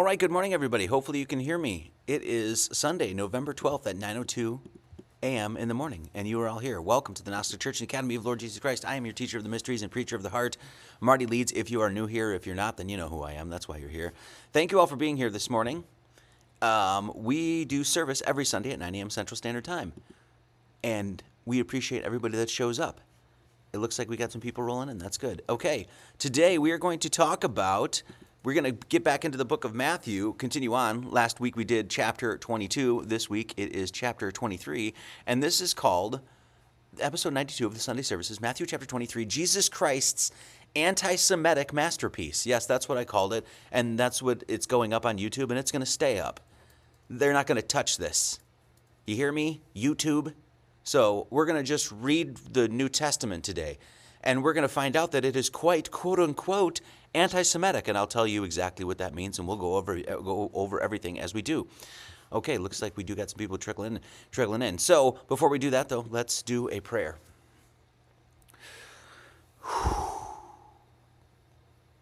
All right, good morning, everybody. Hopefully, you can hear me. It is Sunday, November 12th at 9.02 a.m. in the morning, and you are all here. Welcome to the Gnostic Church and Academy of Lord Jesus Christ. I am your teacher of the mysteries and preacher of the heart, Marty Leeds. If you are new here, if you're not, then you know who I am. That's why you're here. Thank you all for being here this morning. Um, we do service every Sunday at 9 a.m. Central Standard Time, and we appreciate everybody that shows up. It looks like we got some people rolling in. That's good. Okay, today we are going to talk about. We're going to get back into the book of Matthew, continue on. Last week we did chapter 22. This week it is chapter 23. And this is called episode 92 of the Sunday services, Matthew chapter 23, Jesus Christ's anti Semitic masterpiece. Yes, that's what I called it. And that's what it's going up on YouTube, and it's going to stay up. They're not going to touch this. You hear me? YouTube. So we're going to just read the New Testament today, and we're going to find out that it is quite quote unquote anti-Semitic, and I'll tell you exactly what that means, and we'll go over uh, go over everything as we do. Okay, looks like we do got some people trickling trickling in. So before we do that, though, let's do a prayer.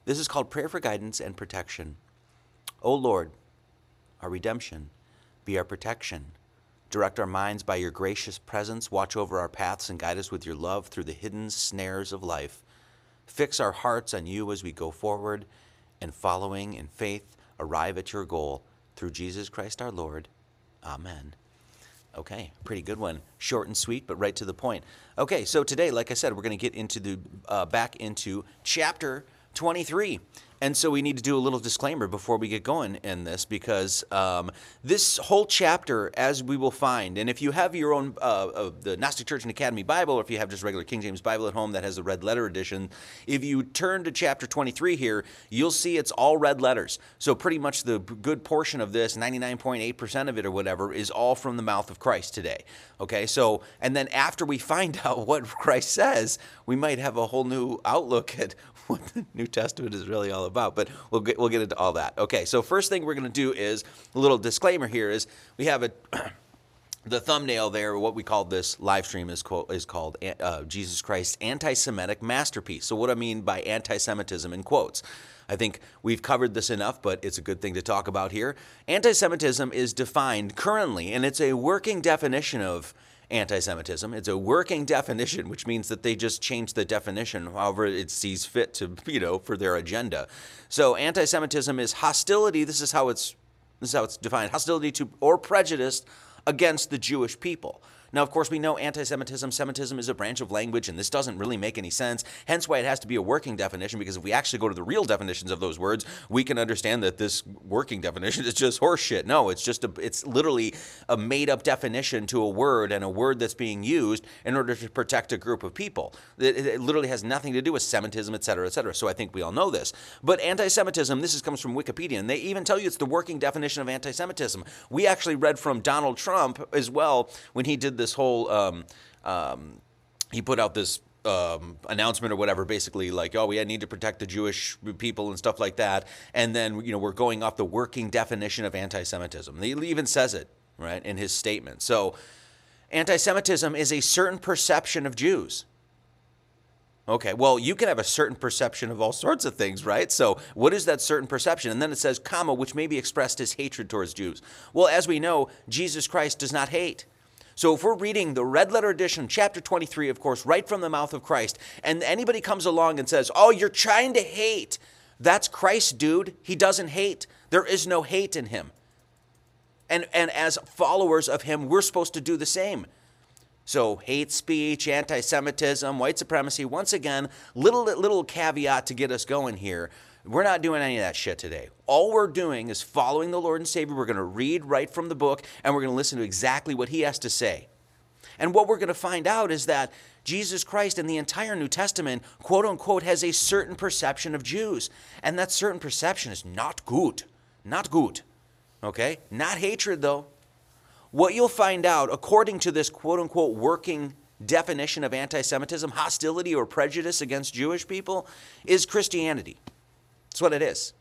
This is called prayer for guidance and protection. O Lord, our redemption, be our protection. Direct our minds by your gracious presence. Watch over our paths and guide us with your love through the hidden snares of life. Fix our hearts on you as we go forward and following in faith arrive at your goal through Jesus Christ our Lord. Amen. Okay, pretty good one. Short and sweet, but right to the point. Okay, so today, like I said, we're going to get into the uh, back into chapter 23. And so we need to do a little disclaimer before we get going in this because um, this whole chapter, as we will find, and if you have your own, uh, uh, the Gnostic Church and Academy Bible, or if you have just regular King James Bible at home that has the red letter edition, if you turn to chapter 23 here, you'll see it's all red letters. So pretty much the good portion of this, 99.8% of it or whatever, is all from the mouth of Christ today. Okay, so, and then after we find out what Christ says, we might have a whole new outlook at what the New Testament is really all about. But we'll get, we'll get into all that. Okay, so first thing we're going to do is a little disclaimer here is we have a. the thumbnail there, what we call this live stream is, is called uh, Jesus Christ's anti Semitic masterpiece. So, what I mean by anti Semitism in quotes. I think we've covered this enough, but it's a good thing to talk about here. Anti Semitism is defined currently, and it's a working definition of anti Semitism. It's a working definition, which means that they just change the definition however it sees fit to, you know, for their agenda. So anti Semitism is hostility. This is how it's this is how it's defined hostility to or prejudice against the Jewish people. Now, of course, we know anti Semitism, Semitism is a branch of language, and this doesn't really make any sense. Hence why it has to be a working definition, because if we actually go to the real definitions of those words, we can understand that this working definition is just horseshit. No, it's just a, it's literally a made up definition to a word and a word that's being used in order to protect a group of people. It, it literally has nothing to do with Semitism, et cetera, et cetera. So I think we all know this. But anti Semitism, this is, comes from Wikipedia, and they even tell you it's the working definition of anti Semitism. We actually read from Donald Trump as well when he did this whole. Um, um, he put out this um, announcement or whatever, basically like, oh, we need to protect the Jewish people and stuff like that. And then you know we're going off the working definition of anti-Semitism. He even says it right in his statement. So, anti-Semitism is a certain perception of Jews. Okay, well, you can have a certain perception of all sorts of things, right? So, what is that certain perception? And then it says, comma, which may be expressed as hatred towards Jews. Well, as we know, Jesus Christ does not hate. So if we're reading the red letter edition, chapter 23, of course, right from the mouth of Christ, and anybody comes along and says, Oh, you're trying to hate, that's Christ, dude. He doesn't hate. There is no hate in him. And, and as followers of him, we're supposed to do the same. So hate speech, anti-Semitism, white supremacy. Once again, little little caveat to get us going here. We're not doing any of that shit today. All we're doing is following the Lord and Savior. We're going to read right from the book and we're going to listen to exactly what he has to say. And what we're going to find out is that Jesus Christ and the entire New Testament, quote unquote, has a certain perception of Jews. And that certain perception is not good. Not good. Okay? Not hatred, though. What you'll find out, according to this quote unquote working definition of anti Semitism, hostility or prejudice against Jewish people, is Christianity. That's what it is.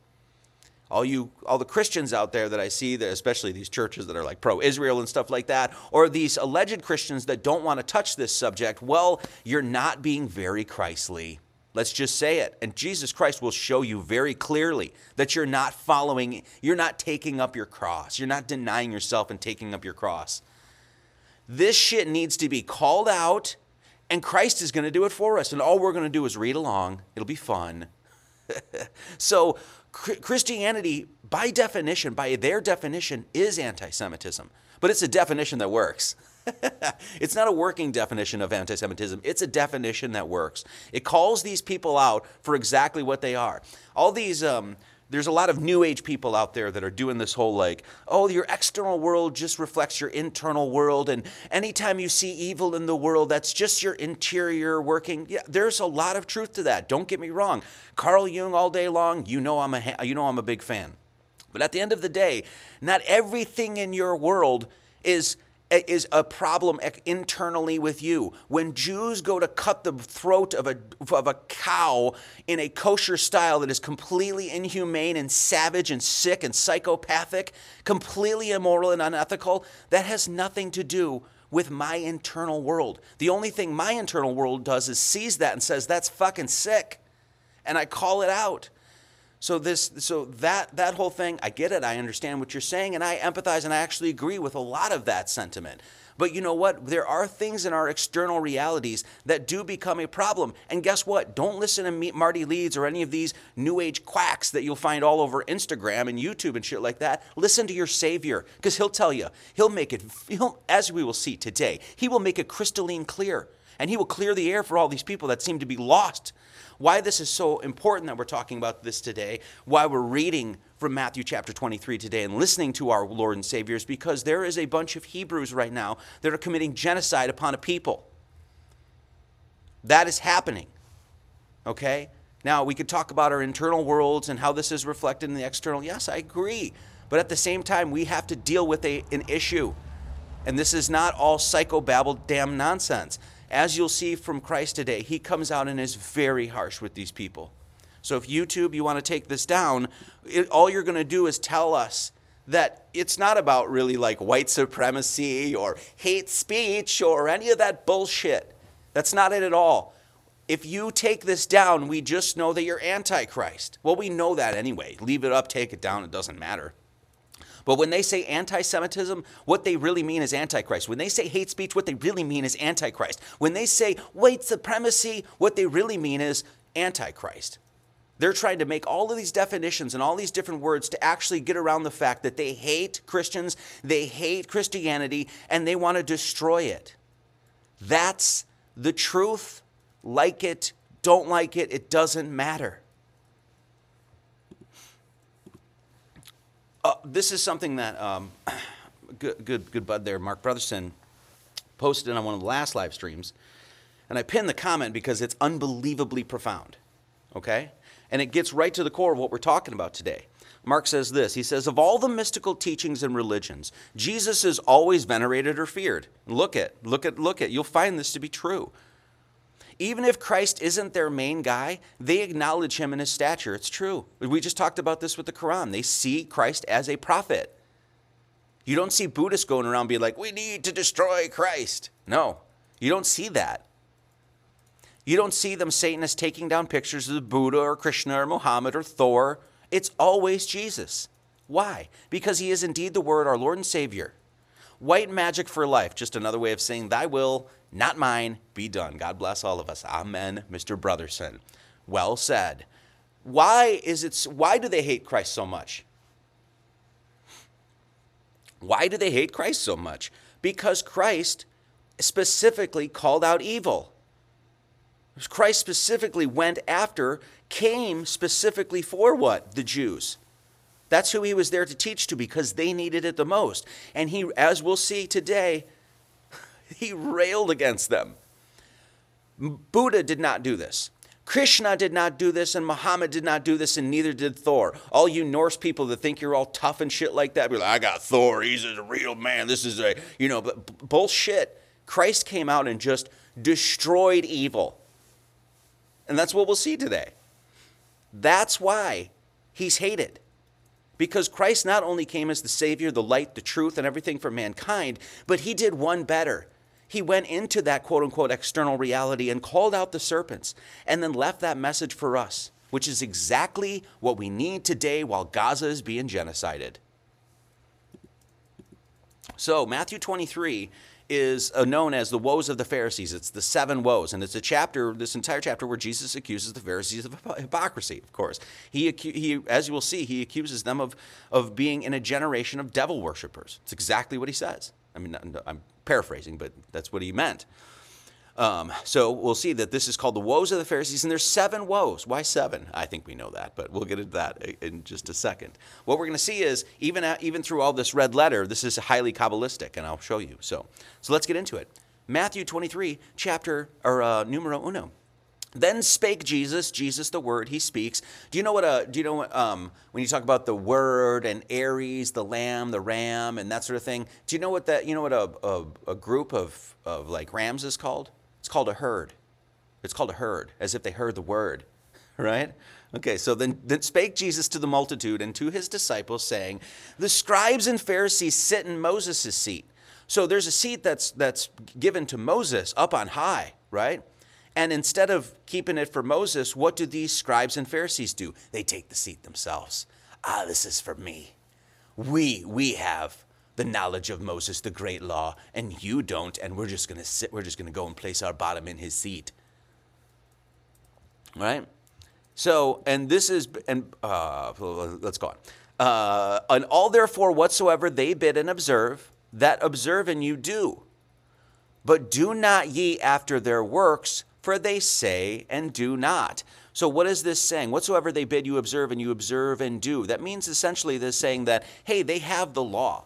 All you, all the Christians out there that I see, that especially these churches that are like pro-Israel and stuff like that, or these alleged Christians that don't want to touch this subject, well, you're not being very Christly. Let's just say it. And Jesus Christ will show you very clearly that you're not following, you're not taking up your cross. You're not denying yourself and taking up your cross. This shit needs to be called out, and Christ is going to do it for us. And all we're going to do is read along. It'll be fun. so, Christianity, by definition, by their definition, is anti Semitism. But it's a definition that works. it's not a working definition of anti Semitism, it's a definition that works. It calls these people out for exactly what they are. All these, um, there's a lot of new age people out there that are doing this whole like, oh, your external world just reflects your internal world. And anytime you see evil in the world, that's just your interior working. Yeah, there's a lot of truth to that. Don't get me wrong. Carl Jung all day long, you know I'm a, you know I'm a big fan. But at the end of the day, not everything in your world is is a problem internally with you. When Jews go to cut the throat of a, of a cow in a kosher style that is completely inhumane and savage and sick and psychopathic, completely immoral and unethical, that has nothing to do with my internal world. The only thing my internal world does is sees that and says, that's fucking sick. And I call it out. So this so that that whole thing, I get it, I understand what you're saying and I empathize and I actually agree with a lot of that sentiment. But you know what? There are things in our external realities that do become a problem. And guess what? Don't listen to Marty Leeds or any of these new age quacks that you'll find all over Instagram and YouTube and shit like that. Listen to your Savior because he'll tell you. He'll make it, he'll, as we will see today, he will make it crystalline clear. And he will clear the air for all these people that seem to be lost why this is so important that we're talking about this today, why we're reading from Matthew chapter 23 today and listening to our Lord and Savior is because there is a bunch of Hebrews right now that are committing genocide upon a people. That is happening. Okay? Now, we could talk about our internal worlds and how this is reflected in the external. Yes, I agree. But at the same time, we have to deal with a, an issue. And this is not all psychobabble damn nonsense as you'll see from Christ today, he comes out and is very harsh with these people. So if YouTube, you want to take this down, it, all you're going to do is tell us that it's not about really like white supremacy or hate speech or any of that bullshit. That's not it at all. If you take this down, we just know that you're antichrist. Well, we know that anyway. Leave it up, take it down, it doesn't matter. But when they say anti Semitism, what they really mean is Antichrist. When they say hate speech, what they really mean is Antichrist. When they say white supremacy, what they really mean is Antichrist. They're trying to make all of these definitions and all these different words to actually get around the fact that they hate Christians, they hate Christianity, and they want to destroy it. That's the truth. Like it, don't like it, it doesn't matter. Uh, this is something that um, good, good, good bud there, Mark Brotherson, posted on one of the last live streams. And I pinned the comment because it's unbelievably profound. Okay? And it gets right to the core of what we're talking about today. Mark says this He says, Of all the mystical teachings and religions, Jesus is always venerated or feared. Look at, look at, look at. You'll find this to be true. Even if Christ isn't their main guy, they acknowledge him in his stature. It's true. We just talked about this with the Quran. They see Christ as a prophet. You don't see Buddhists going around being like, we need to destroy Christ. No, you don't see that. You don't see them Satanists taking down pictures of Buddha or Krishna or Muhammad or Thor. It's always Jesus. Why? Because he is indeed the Word, our Lord and Savior. White magic for life, just another way of saying, Thy will not mine, be done. God bless all of us. Amen, Mr. Brotherson. Well said. Why is it why do they hate Christ so much? Why do they hate Christ so much? Because Christ specifically called out evil. Christ specifically went after, came specifically for what? The Jews. That's who he was there to teach to because they needed it the most. And he, as we'll see today, he railed against them. Buddha did not do this. Krishna did not do this, and Muhammad did not do this, and neither did Thor. All you Norse people that think you're all tough and shit like that, be like, I got Thor. He's a real man. This is a, you know, but bullshit. Christ came out and just destroyed evil. And that's what we'll see today. That's why he's hated. Because Christ not only came as the Savior, the light, the truth, and everything for mankind, but he did one better. He went into that quote unquote external reality and called out the serpents and then left that message for us, which is exactly what we need today while Gaza is being genocided. So, Matthew 23 is uh, known as the woes of the Pharisees. It's the seven woes, and it's a chapter, this entire chapter, where Jesus accuses the Pharisees of hypocrisy. Of course, he, he as you will see, he accuses them of of being in a generation of devil worshippers. It's exactly what he says. I mean, I'm paraphrasing, but that's what he meant. Um, so we'll see that this is called the woes of the Pharisees, and there's seven woes. Why seven? I think we know that, but we'll get into that in just a second. What we're going to see is even at, even through all this red letter, this is highly kabbalistic, and I'll show you. So so let's get into it. Matthew 23, chapter or uh, numero uno. Then spake Jesus, Jesus the Word, he speaks. Do you know what a, do you know what, um, when you talk about the Word and Aries, the Lamb, the Ram, and that sort of thing, do you know what that, you know what a, a, a group of, of like rams is called? It's called a herd. It's called a herd, as if they heard the word, right? Okay, so then, then spake Jesus to the multitude and to his disciples, saying, The scribes and Pharisees sit in Moses' seat. So there's a seat that's, that's given to Moses up on high, right? And instead of keeping it for Moses, what do these scribes and Pharisees do? They take the seat themselves. Ah, this is for me. We, we have the knowledge of Moses, the great law, and you don't, and we're just going to sit, we're just going to go and place our bottom in his seat. Right? So, and this is, and uh, let's go on. Uh, and all therefore whatsoever they bid and observe, that observe and you do. But do not ye after their works, for they say and do not. So, what is this saying? Whatsoever they bid you observe and you observe and do. That means essentially this saying that, hey, they have the law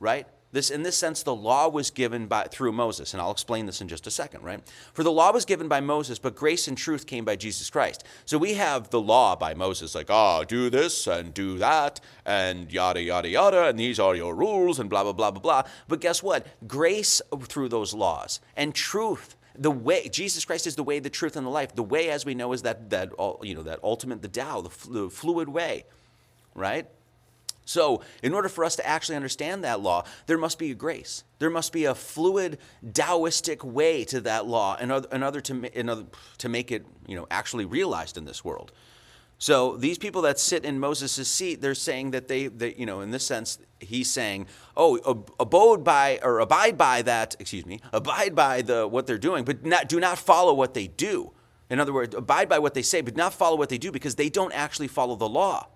right? This, in this sense, the law was given by, through Moses, and I'll explain this in just a second, right? For the law was given by Moses, but grace and truth came by Jesus Christ. So we have the law by Moses, like, oh, do this and do that, and yada, yada, yada, and these are your rules, and blah, blah, blah, blah, blah. But guess what? Grace through those laws, and truth the way jesus christ is the way the truth and the life the way as we know is that that you know that ultimate the Tao the, the fluid way right so, in order for us to actually understand that law, there must be a grace. There must be a fluid Taoistic way to that law in order, in order, to, in order to make it you know, actually realized in this world. So these people that sit in Moses' seat, they're saying that they, they, you know, in this sense, he's saying, oh, abode by or abide by that, excuse me, abide by the what they're doing, but not, do not follow what they do. In other words, abide by what they say, but not follow what they do because they don't actually follow the law.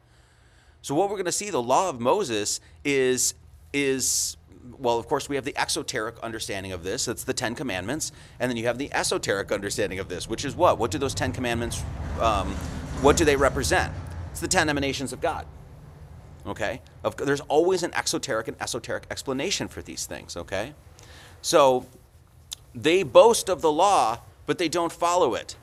So what we're going to see, the law of Moses is is well, of course, we have the exoteric understanding of this. That's the Ten Commandments, and then you have the esoteric understanding of this, which is what? What do those Ten Commandments? Um, what do they represent? It's the ten emanations of God. Okay, of, there's always an exoteric and esoteric explanation for these things. Okay, so they boast of the law, but they don't follow it.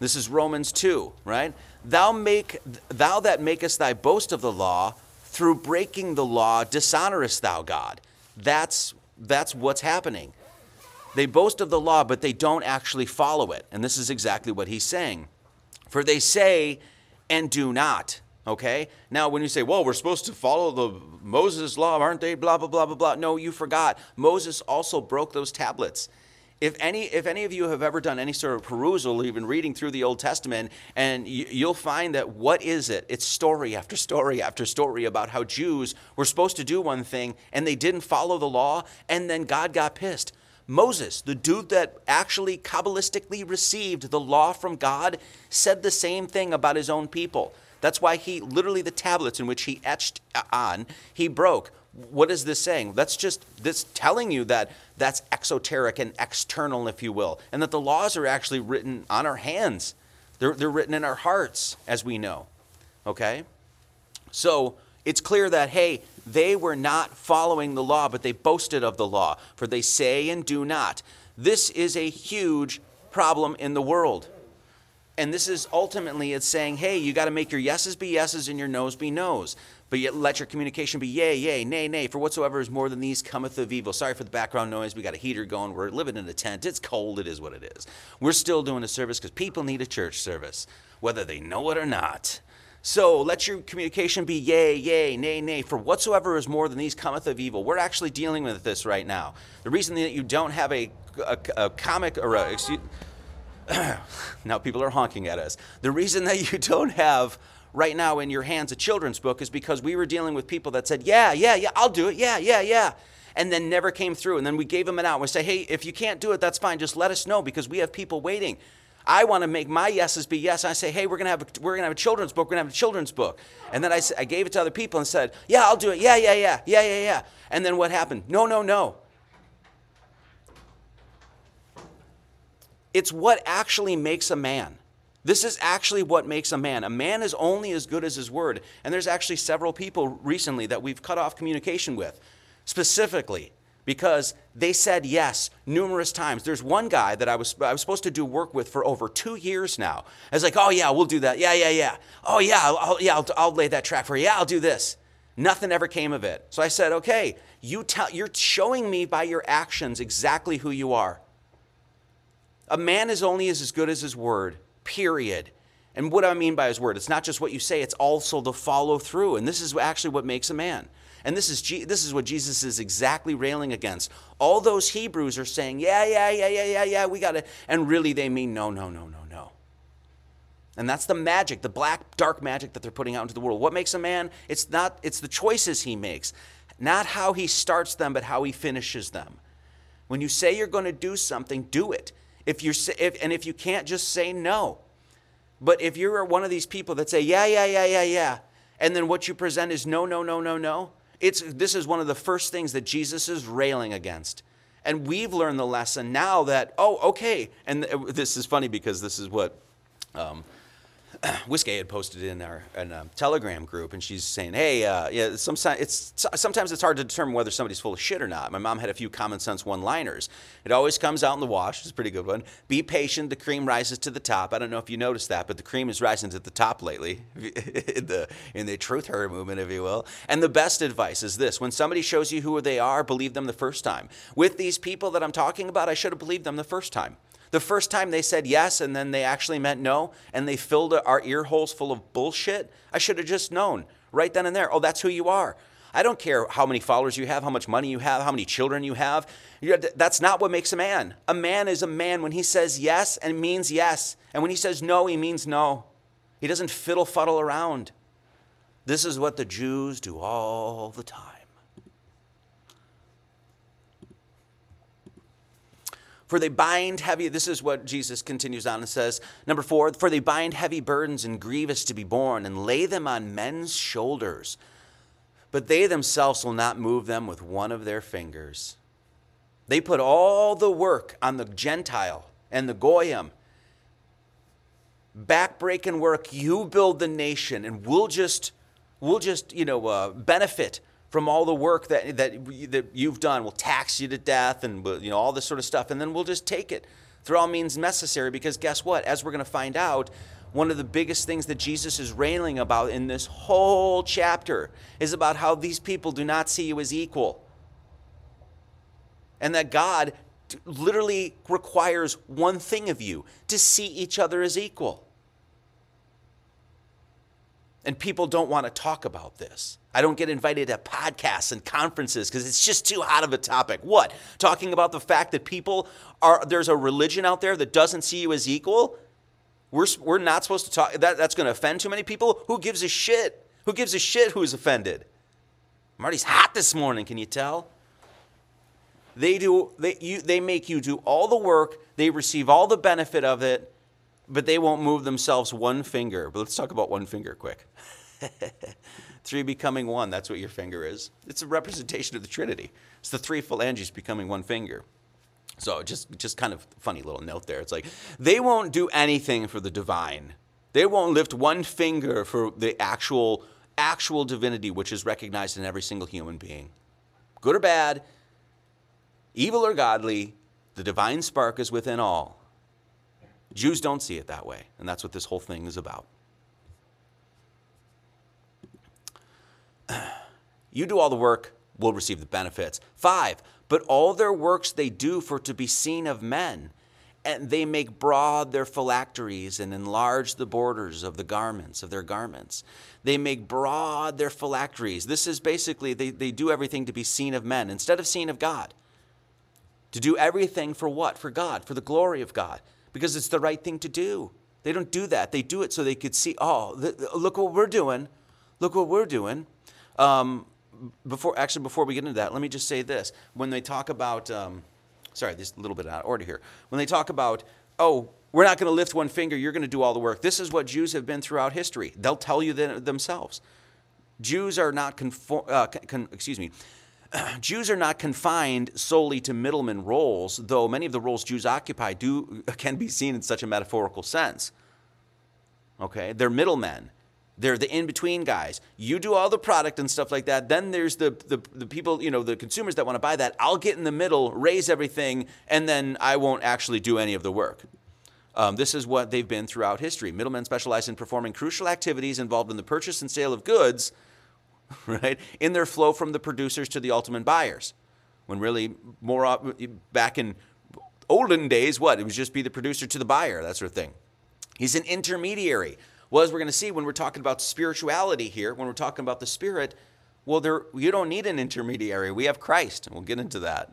This is Romans two, right? Thou, make, thou that makest thy boast of the law, through breaking the law, dishonorest thou God. That's, that's what's happening. They boast of the law, but they don't actually follow it. And this is exactly what he's saying. For they say and do not. Okay? Now, when you say, well, we're supposed to follow the Moses law, aren't they? Blah, blah, blah, blah, blah. No, you forgot. Moses also broke those tablets if any if any of you have ever done any sort of perusal even reading through the old testament and you, will find that what is it it's story after story after story about how jews were supposed to do one thing and they didn't follow the law and then god got pissed moses the dude that actually kabbalistically received the law from god said the same thing about his own people that's why he literally the tablets in which he etched on he broke what is this saying? That's just this telling you that that's exoteric and external, if you will, and that the laws are actually written on our hands. They're, they're written in our hearts, as we know. Okay? So it's clear that, hey, they were not following the law, but they boasted of the law, for they say and do not. This is a huge problem in the world. And this is ultimately it's saying, hey, you got to make your yeses be yeses and your noes be noes. But yet let your communication be yea, yea, nay, nay, for whatsoever is more than these cometh of evil. Sorry for the background noise. We got a heater going. We're living in a tent. It's cold. It is what it is. We're still doing a service because people need a church service, whether they know it or not. So let your communication be yea, yea, nay, nay, for whatsoever is more than these cometh of evil. We're actually dealing with this right now. The reason that you don't have a, a, a comic or a, excuse, now people are honking at us. The reason that you don't have right now in your hands a children's book is because we were dealing with people that said, yeah, yeah, yeah, I'll do it, yeah, yeah, yeah, and then never came through. And then we gave them an out. We say, hey, if you can't do it, that's fine. Just let us know because we have people waiting. I want to make my yeses be yes. And I say, hey, we're gonna have a, we're gonna have a children's book. We're gonna have a children's book. And then I, I gave it to other people and said, yeah, I'll do it. Yeah, yeah, yeah, yeah, yeah, yeah. And then what happened? No, no, no. It's what actually makes a man. This is actually what makes a man. A man is only as good as his word. And there's actually several people recently that we've cut off communication with, specifically because they said yes numerous times. There's one guy that I was, I was supposed to do work with for over two years now. I was like, oh, yeah, we'll do that. Yeah, yeah, yeah. Oh, yeah, I'll, yeah, I'll, I'll lay that track for you. Yeah, I'll do this. Nothing ever came of it. So I said, okay, you tell, you're showing me by your actions exactly who you are. A man is only as good as his word, period. And what do I mean by his word? It's not just what you say, it's also the follow through. And this is actually what makes a man. And this is, this is what Jesus is exactly railing against. All those Hebrews are saying, yeah, yeah, yeah, yeah, yeah, yeah, we got it. And really they mean, no, no, no, no, no. And that's the magic, the black, dark magic that they're putting out into the world. What makes a man? It's not, it's the choices he makes, not how he starts them, but how he finishes them. When you say you're going to do something, do it. If you're, if, and if you can't, just say no. But if you're one of these people that say, yeah, yeah, yeah, yeah, yeah, and then what you present is no, no, no, no, no, it's, this is one of the first things that Jesus is railing against. And we've learned the lesson now that, oh, okay. And this is funny because this is what um, Whiskey had posted in our in a Telegram group, and she's saying, "Hey, uh, yeah, sometimes it's sometimes it's hard to determine whether somebody's full of shit or not." My mom had a few common sense one-liners. It always comes out in the wash. It's a pretty good one. Be patient. The cream rises to the top. I don't know if you noticed that, but the cream is rising to the top lately in the in the truther movement, if you will. And the best advice is this: when somebody shows you who they are, believe them the first time. With these people that I'm talking about, I should have believed them the first time. The first time they said yes and then they actually meant no and they filled our ear holes full of bullshit, I should have just known right then and there. Oh, that's who you are. I don't care how many followers you have, how much money you have, how many children you have. That's not what makes a man. A man is a man when he says yes and means yes. And when he says no, he means no. He doesn't fiddle fuddle around. This is what the Jews do all the time. For they bind heavy, this is what Jesus continues on and says. Number four, for they bind heavy burdens and grievous to be borne and lay them on men's shoulders. But they themselves will not move them with one of their fingers. They put all the work on the Gentile and the Goyim. Backbreaking work, you build the nation, and we'll just, we'll just, you know, uh, benefit from all the work that, that, that you've done. We'll tax you to death and you know all this sort of stuff. And then we'll just take it through all means necessary because guess what? As we're going to find out, one of the biggest things that Jesus is railing about in this whole chapter is about how these people do not see you as equal. And that God literally requires one thing of you to see each other as equal. And people don't want to talk about this. I don't get invited to podcasts and conferences because it's just too hot of a topic. What? Talking about the fact that people are, there's a religion out there that doesn't see you as equal? We're, we're not supposed to talk, that, that's going to offend too many people? Who gives a shit? Who gives a shit who's offended? Marty's hot this morning, can you tell? They do, they, you, they make you do all the work, they receive all the benefit of it, but they won't move themselves one finger. But let's talk about one finger quick. three becoming one, that's what your finger is. It's a representation of the Trinity. It's the three phalanges becoming one finger. So just just kind of funny little note there. It's like they won't do anything for the divine. They won't lift one finger for the actual actual divinity which is recognized in every single human being. Good or bad, evil or godly, the divine spark is within all. Jews don't see it that way, and that's what this whole thing is about. You do all the work, we'll receive the benefits. Five, but all their works they do for to be seen of men. and they make broad their phylacteries and enlarge the borders of the garments, of their garments. They make broad their phylacteries. This is basically, they, they do everything to be seen of men instead of seen of God. To do everything for what? For God, for the glory of God, because it's the right thing to do. They don't do that. They do it so they could see, oh, look what we're doing. Look what we're doing. Um, before actually before we get into that, let me just say this: when they talk about, um, sorry, this is a little bit out of order here. When they talk about, oh, we're not going to lift one finger, you're going to do all the work. This is what Jews have been throughout history. They'll tell you themselves. Jews are not conform, uh, con, excuse me. Jews are not confined solely to middleman roles, though many of the roles Jews occupy do can be seen in such a metaphorical sense. Okay, they're middlemen. They're the in-between guys. You do all the product and stuff like that. Then there's the, the, the people, you know, the consumers that want to buy that. I'll get in the middle, raise everything, and then I won't actually do any of the work. Um, this is what they've been throughout history. Middlemen specialize in performing crucial activities involved in the purchase and sale of goods, right, in their flow from the producers to the ultimate buyers. When really, more back in olden days, what? It was just be the producer to the buyer, that sort of thing. He's an intermediary well, as we're going to see when we're talking about spirituality here, when we're talking about the Spirit, well, there, you don't need an intermediary. We have Christ, and we'll get into that.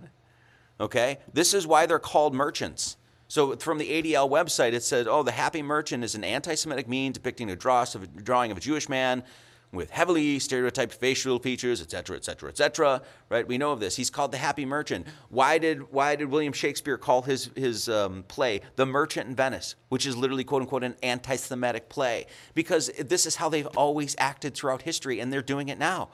Okay? This is why they're called merchants. So from the ADL website, it said, oh, the happy merchant is an anti Semitic meme depicting a drawing of a Jewish man with heavily stereotyped facial features, et cetera, et cetera, et cetera. Right? We know of this. He's called the Happy Merchant. Why did why did William Shakespeare call his his um, play The Merchant in Venice, which is literally quote unquote an anti-Semitic play? Because this is how they've always acted throughout history, and they're doing it now.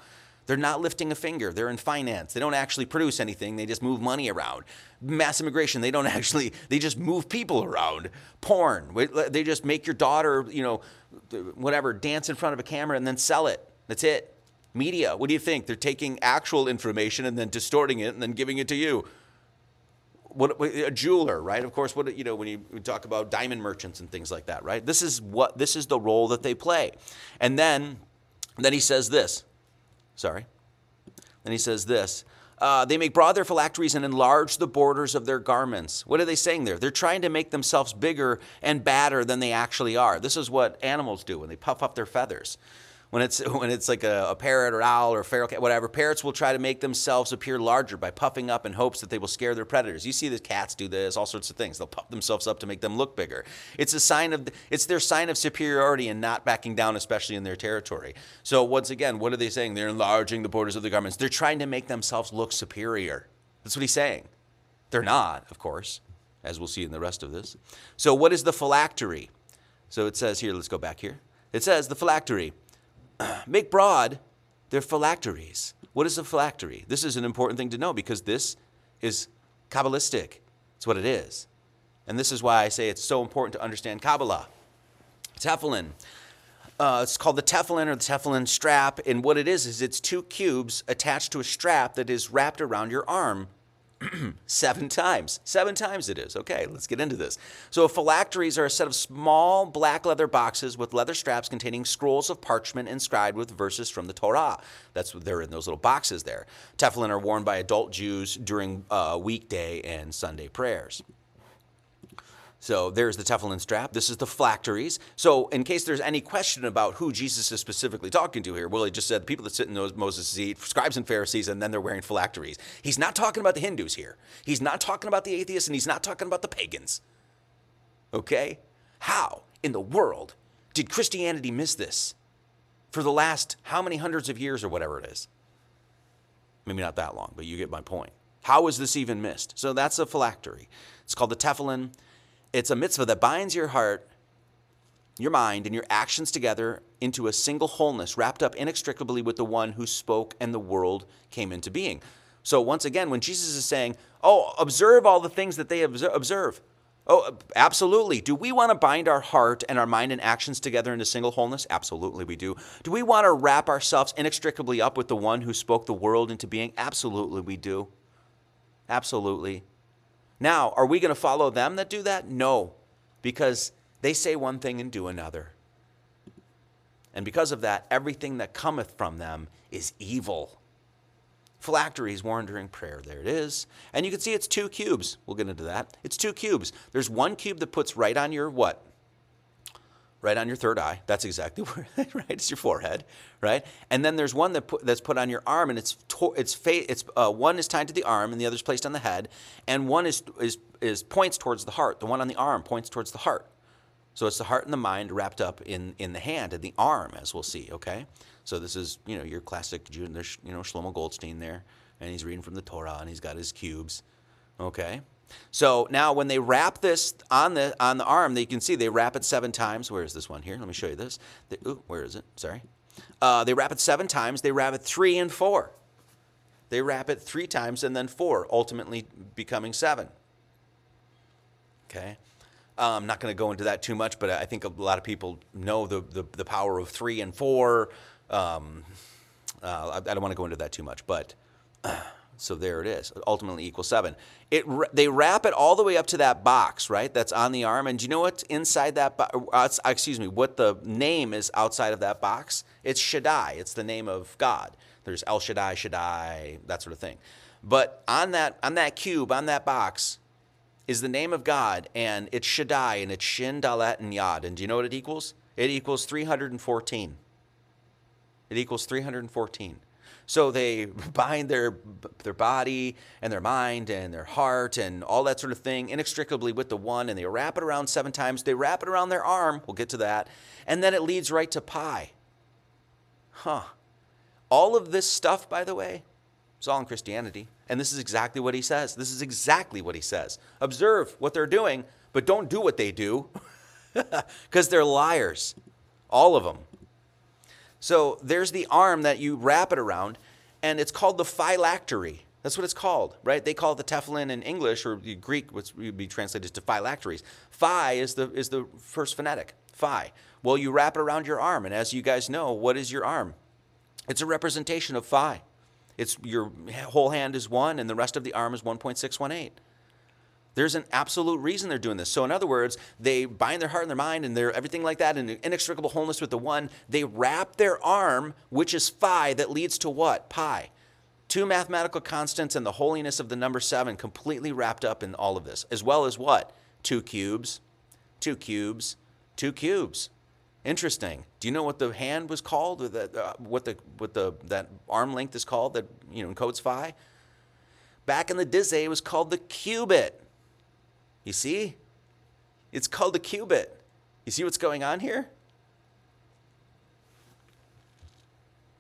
They're not lifting a finger. They're in finance. They don't actually produce anything. They just move money around. Mass immigration. They don't actually. They just move people around. Porn. They just make your daughter, you know, whatever, dance in front of a camera and then sell it. That's it. Media. What do you think? They're taking actual information and then distorting it and then giving it to you. What a jeweler, right? Of course, what you know when you talk about diamond merchants and things like that, right? This is what this is the role that they play. And then then he says this. Sorry. And he says this. Uh, they make broad their phylacteries and enlarge the borders of their garments. What are they saying there? They're trying to make themselves bigger and badder than they actually are. This is what animals do when they puff up their feathers when it's when it's like a, a, parrot or owl or feral cat, whatever, parrots will try to make themselves appear larger by puffing up in hopes that they will scare their predators. You see the cats do this, all sorts of things. They'll puff themselves up to make them look bigger. It's a sign of it's their sign of superiority and not backing down, especially in their territory. So once again, what are they saying? They're enlarging the borders of the garments. They're trying to make themselves look superior. That's what he's saying. They're not, of course, as we'll see in the rest of this. So what is the phylactery? So it says here, let's go back here. It says the phylactery make broad their phylacteries. What is a phylactery? This is an important thing to know because this is Kabbalistic. It's what it is. And this is why I say it's so important to understand Kabbalah. Tefillin. Uh, it's called the tefillin or the tefillin strap. And what it is, is it's two cubes attached to a strap that is wrapped around your arm Seven times. Seven times it is. Okay, let's get into this. So, phylacteries are a set of small black leather boxes with leather straps containing scrolls of parchment inscribed with verses from the Torah. That's what they're in those little boxes there. Tefillin are worn by adult Jews during uh, weekday and Sunday prayers. So there's the tefillin strap. This is the phylacteries. So in case there's any question about who Jesus is specifically talking to here, well, he just said the people that sit in those Moses' seat, scribes and Pharisees, and then they're wearing phylacteries. He's not talking about the Hindus here. He's not talking about the atheists, and he's not talking about the pagans. Okay? How in the world did Christianity miss this for the last how many hundreds of years or whatever it is? Maybe not that long, but you get my point. How was this even missed? So that's a phylactery. It's called the tefillin. It's a mitzvah that binds your heart, your mind, and your actions together into a single wholeness, wrapped up inextricably with the one who spoke and the world came into being. So, once again, when Jesus is saying, Oh, observe all the things that they observe. Oh, absolutely. Do we want to bind our heart and our mind and actions together into single wholeness? Absolutely, we do. Do we want to wrap ourselves inextricably up with the one who spoke the world into being? Absolutely, we do. Absolutely. Now, are we going to follow them that do that? No, because they say one thing and do another. And because of that, everything that cometh from them is evil. phylacteries worn during prayer. There it is. And you can see it's two cubes. We'll get into that. It's two cubes. There's one cube that puts right on your what? Right on your third eye. That's exactly where, right? It's your forehead, right? And then there's one that put, that's put on your arm, and it's to, it's fa- it's uh, one is tied to the arm, and the other is placed on the head, and one is is is points towards the heart. The one on the arm points towards the heart. So it's the heart and the mind wrapped up in in the hand and the arm, as we'll see. Okay. So this is, you know, your classic, you know, Shlomo Goldstein there, and he's reading from the Torah, and he's got his cubes. Okay. So now when they wrap this on the on the arm, they can see they wrap it seven times. Where is this one here? Let me show you this. They, ooh, where is it? Sorry. Uh, they wrap it seven times. They wrap it three and four. They wrap it three times and then four, ultimately becoming seven. Okay. Uh, I'm not going to go into that too much, but I think a lot of people know the, the, the power of three and four. Um, uh, I, I, don't want to go into that too much, but so there it is. Ultimately equals seven. It they wrap it all the way up to that box, right? That's on the arm. And do you know what's inside that? Bo- uh, excuse me. What the name is outside of that box? It's Shaddai. It's the name of God. There's El Shaddai, Shaddai, that sort of thing. But on that on that cube, on that box, is the name of God, and it's Shaddai, and it's Shin, Dalet, and Yod. And do you know what it equals? It equals 314. It equals 314. So they bind their their body and their mind and their heart and all that sort of thing inextricably with the one, and they wrap it around seven times. They wrap it around their arm. We'll get to that, and then it leads right to pi. Huh. All of this stuff, by the way, is all in Christianity, and this is exactly what he says. This is exactly what he says. Observe what they're doing, but don't do what they do, because they're liars, all of them. So there's the arm that you wrap it around, and it's called the phylactery. That's what it's called, right? They call it the tefillin in English, or the Greek, which would be translated to phylacteries. Phi is the, is the first phonetic, phi. Well, you wrap it around your arm, and as you guys know, what is your arm? It's a representation of phi. It's your whole hand is one, and the rest of the arm is 1.618. There's an absolute reason they're doing this. So, in other words, they bind their heart and their mind and their everything like that in inextricable wholeness with the one. They wrap their arm, which is phi, that leads to what? Pi. Two mathematical constants and the holiness of the number seven completely wrapped up in all of this, as well as what? Two cubes, two cubes, two cubes. Interesting. Do you know what the hand was called, or that, uh, what the what the that arm length is called that you know encodes phi? Back in the day, it was called the cubit. You see? It's called a cubit. You see what's going on here?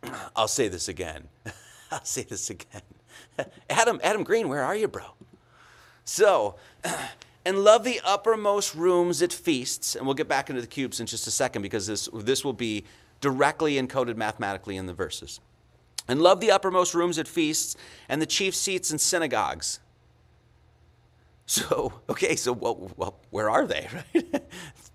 I'll say this again. I'll say this again. Adam, Adam Green, where are you, bro? So, and love the uppermost rooms at feasts, and we'll get back into the cubes in just a second because this, this will be directly encoded mathematically in the verses. And love the uppermost rooms at feasts and the chief seats in synagogues so okay, so well, well where are they? Right?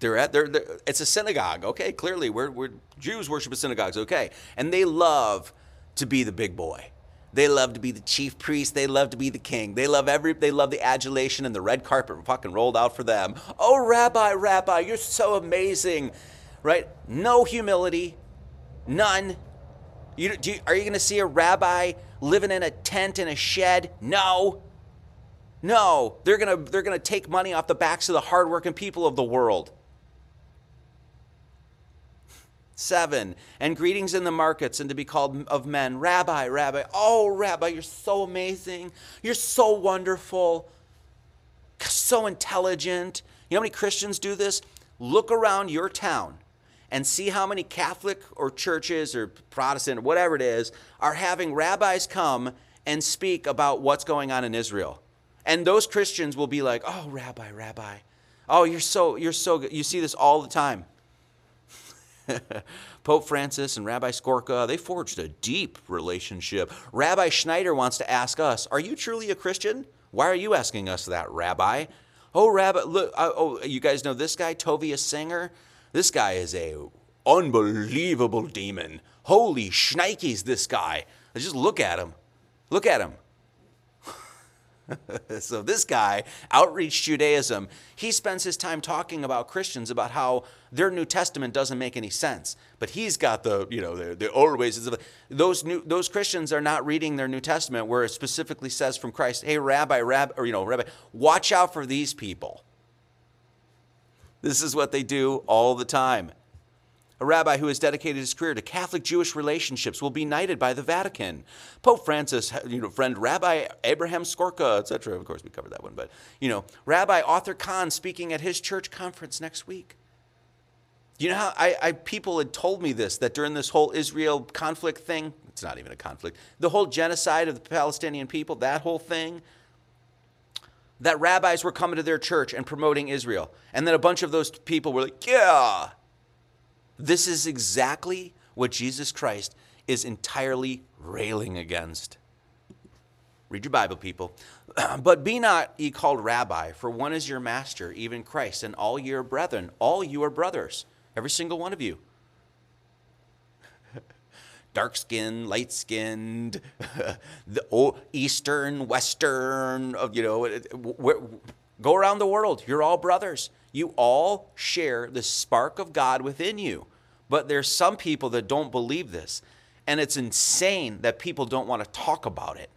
they're at they're, they're, it's a synagogue. Okay, clearly we're, we're Jews worship at synagogues. Okay, and they love to be the big boy. They love to be the chief priest. They love to be the king. They love every. They love the adulation and the red carpet fucking rolled out for them. Oh, Rabbi, Rabbi, you're so amazing, right? No humility, none. You, do you, are you going to see a rabbi living in a tent in a shed? No. No, they're going to they're going to take money off the backs of the hardworking people of the world. Seven, and greetings in the markets, and to be called of men, Rabbi, Rabbi. Oh, Rabbi, you're so amazing. You're so wonderful. So intelligent. You know how many Christians do this? Look around your town and see how many Catholic or churches or Protestant or whatever it is are having rabbis come and speak about what's going on in Israel. And those Christians will be like, "Oh, rabbi, rabbi. Oh, you're so you're so good. You see this all the time." Pope Francis and Rabbi Skorka, they forged a deep relationship. Rabbi Schneider wants to ask us, "Are you truly a Christian? Why are you asking us that, Rabbi?" Oh, Rabbi, look, oh, you guys know this guy, Tovia Singer? This guy is a unbelievable demon. Holy shnikes, this guy. Just look at him. Look at him. so this guy, Outreach Judaism, he spends his time talking about Christians about how their New Testament doesn't make any sense. But he's got the, you know, the, the old ways. Those new those Christians are not reading their New Testament where it specifically says from Christ, hey, Rabbi, Rabbi, or you know, Rabbi, watch out for these people. This is what they do all the time. A rabbi who has dedicated his career to Catholic Jewish relationships will be knighted by the Vatican. Pope Francis, you know, friend Rabbi Abraham Skorka, etc. Of course, we covered that one, but you know, Rabbi Arthur Kahn speaking at his church conference next week. You know how I, I people had told me this that during this whole Israel conflict thing, it's not even a conflict, the whole genocide of the Palestinian people, that whole thing, that rabbis were coming to their church and promoting Israel. And then a bunch of those people were like, yeah, this is exactly what Jesus Christ is entirely railing against. Read your Bible, people. but be not ye called rabbi, for one is your master, even Christ, and all your brethren, all you are brothers, every single one of you. Dark skinned, light skinned, the Eastern, Western, you know, go around the world. You're all brothers. You all share the spark of God within you. But there's some people that don't believe this. And it's insane that people don't want to talk about it.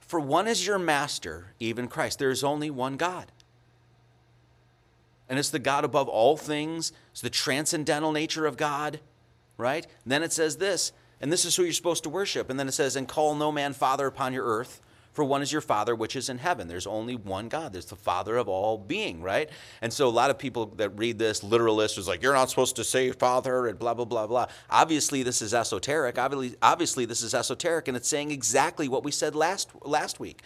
For one is your master, even Christ. There is only one God. And it's the God above all things, it's the transcendental nature of God, right? And then it says this, and this is who you're supposed to worship. And then it says, and call no man father upon your earth, for one is your Father which is in heaven. There's only one God. There's the Father of all being, right? And so a lot of people that read this, literalists, is like, you're not supposed to say Father and blah, blah, blah, blah. Obviously, this is esoteric. Obviously, obviously this is esoteric, and it's saying exactly what we said last, last week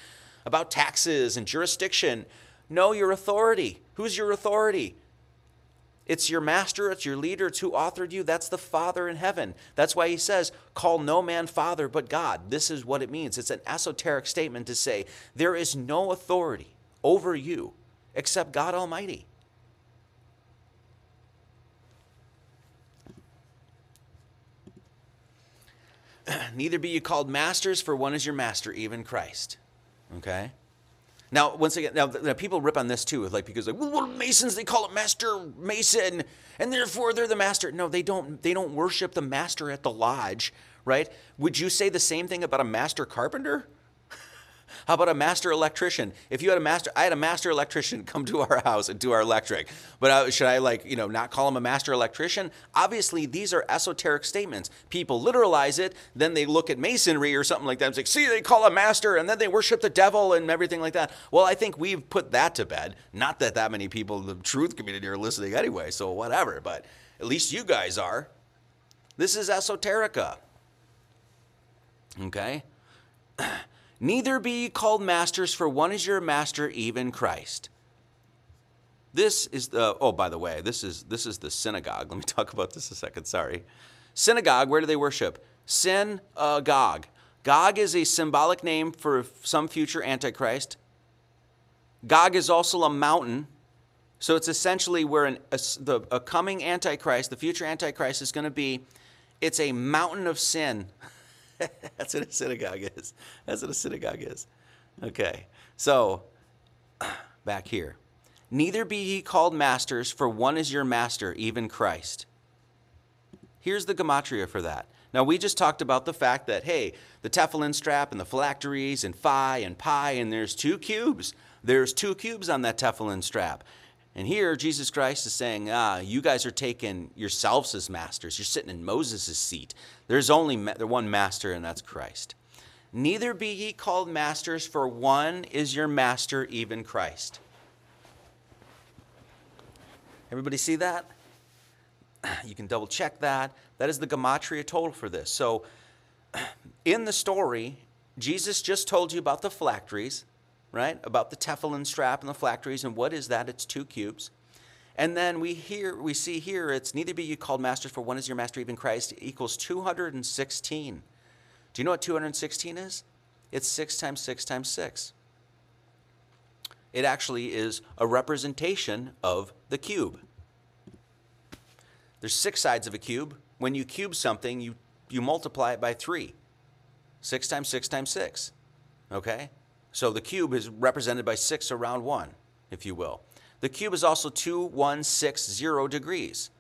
about taxes and jurisdiction. Know your authority. Who's your authority? It's your master, it's your leader, it's who authored you. That's the Father in heaven. That's why he says, Call no man Father but God. This is what it means. It's an esoteric statement to say, There is no authority over you except God Almighty. Neither be you called masters, for one is your master, even Christ. Okay? Now, once again, now, now people rip on this too, like because like, well, Masons they call it Master Mason, and therefore they're the master. No, they don't. They don't worship the master at the lodge, right? Would you say the same thing about a master carpenter? How about a master electrician? If you had a master, I had a master electrician come to our house and do our electric. But uh, should I like, you know, not call him a master electrician? Obviously, these are esoteric statements. People literalize it, then they look at masonry or something like that and say, see, they call a master and then they worship the devil and everything like that. Well, I think we've put that to bed. Not that that many people in the truth community are listening anyway, so whatever, but at least you guys are. This is esoterica. Okay? Neither be ye called masters, for one is your master, even Christ. This is the oh, by the way, this is this is the synagogue. Let me talk about this a second. Sorry. Synagogue, where do they worship? Synagogue. Gog is a symbolic name for some future antichrist. Gog is also a mountain. So it's essentially where an, a, the, a coming antichrist, the future antichrist, is going to be. It's a mountain of sin. That's what a synagogue is. That's what a synagogue is. Okay. So, back here. Neither be ye called masters, for one is your master, even Christ. Here's the gematria for that. Now, we just talked about the fact that, hey, the tefillin strap and the phylacteries and phi and pi, and there's two cubes. There's two cubes on that tefillin strap. And here, Jesus Christ is saying, ah, you guys are taking yourselves as masters. You're sitting in Moses' seat. There's only the one master, and that's Christ. Neither be ye called masters, for one is your master, even Christ. Everybody see that? You can double check that. That is the gematria total for this. So, in the story, Jesus just told you about the phylacteries right? About the tefillin strap and the phylacteries, and what is that? It's two cubes. And then we hear, we see here, it's neither be you called masters, for one is your master, even Christ, equals 216. Do you know what 216 is? It's 6 times 6 times 6. It actually is a representation of the cube. There's six sides of a cube. When you cube something, you you multiply it by 3. 6 times 6 times 6. Okay? So the cube is represented by 6 around 1, if you will. The cube is also 2160 degrees.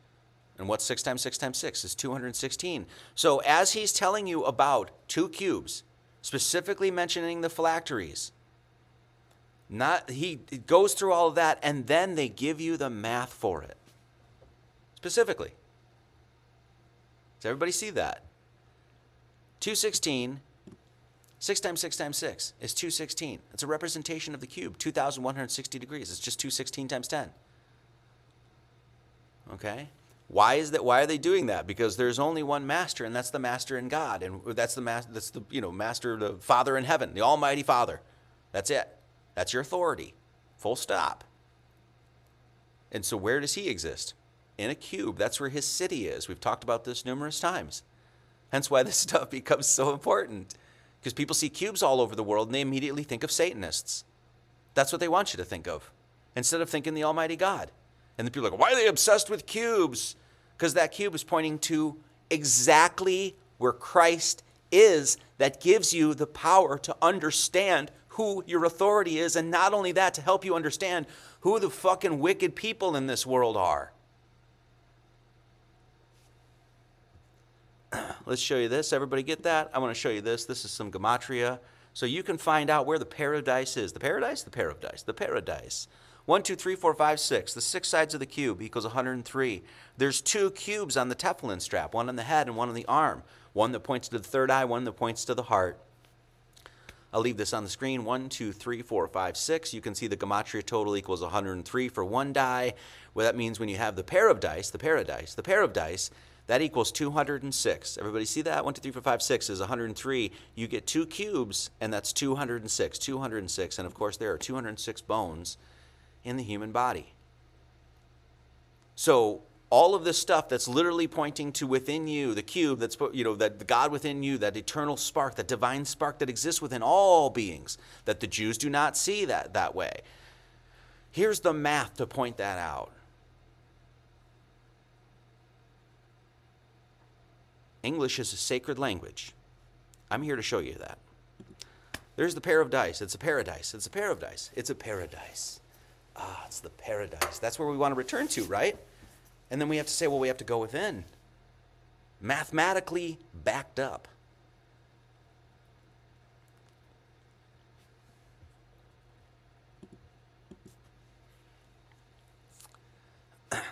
And what's 6 times 6 times 6 is 216. So as he's telling you about two cubes, specifically mentioning the phylacteries, not he goes through all of that and then they give you the math for it. Specifically. Does everybody see that? 216 6 times 6 times 6 is 216. It's a representation of the cube, 2,160 degrees. It's just 216 times 10. Okay? Why is that? Why are they doing that? Because there's only one master, and that's the master in God, and that's the master. That's the you know master, the Father in heaven, the Almighty Father. That's it. That's your authority. Full stop. And so, where does he exist? In a cube. That's where his city is. We've talked about this numerous times. Hence, why this stuff becomes so important. Because people see cubes all over the world and they immediately think of Satanists. That's what they want you to think of, instead of thinking the Almighty God. And the people are like, why are they obsessed with cubes? Because that cube is pointing to exactly where Christ is that gives you the power to understand who your authority is. And not only that, to help you understand who the fucking wicked people in this world are. Let's show you this. Everybody get that? I want to show you this. This is some gematria. So you can find out where the paradise is. The paradise? The paradise. The paradise. 1, 2, 3, 4, 5, 6. The six sides of the cube equals 103. There's two cubes on the tefillin strap, one on the head and one on the arm. One that points to the third eye, one that points to the heart. I'll leave this on the screen. 1, 2, 3, 4, 5, 6. You can see the gematria total equals 103 for one die. Well, that means when you have the pair of dice, the paradise, the pair of dice, that equals 206. Everybody see that? 1, 2, 3, 4, 5, 6 is 103. You get two cubes, and that's 206. 206. And of course, there are 206 bones in the human body. So all of this stuff that's literally pointing to within you, the cube that's you know that the God within you, that eternal spark, that divine spark that exists within all beings, that the Jews do not see that that way. Here's the math to point that out. English is a sacred language. I'm here to show you that. There's the pair of dice. It's a paradise. It's a pair of dice. It's a paradise. Ah, it's the paradise. That's where we want to return to, right? And then we have to say, well, we have to go within. Mathematically backed up.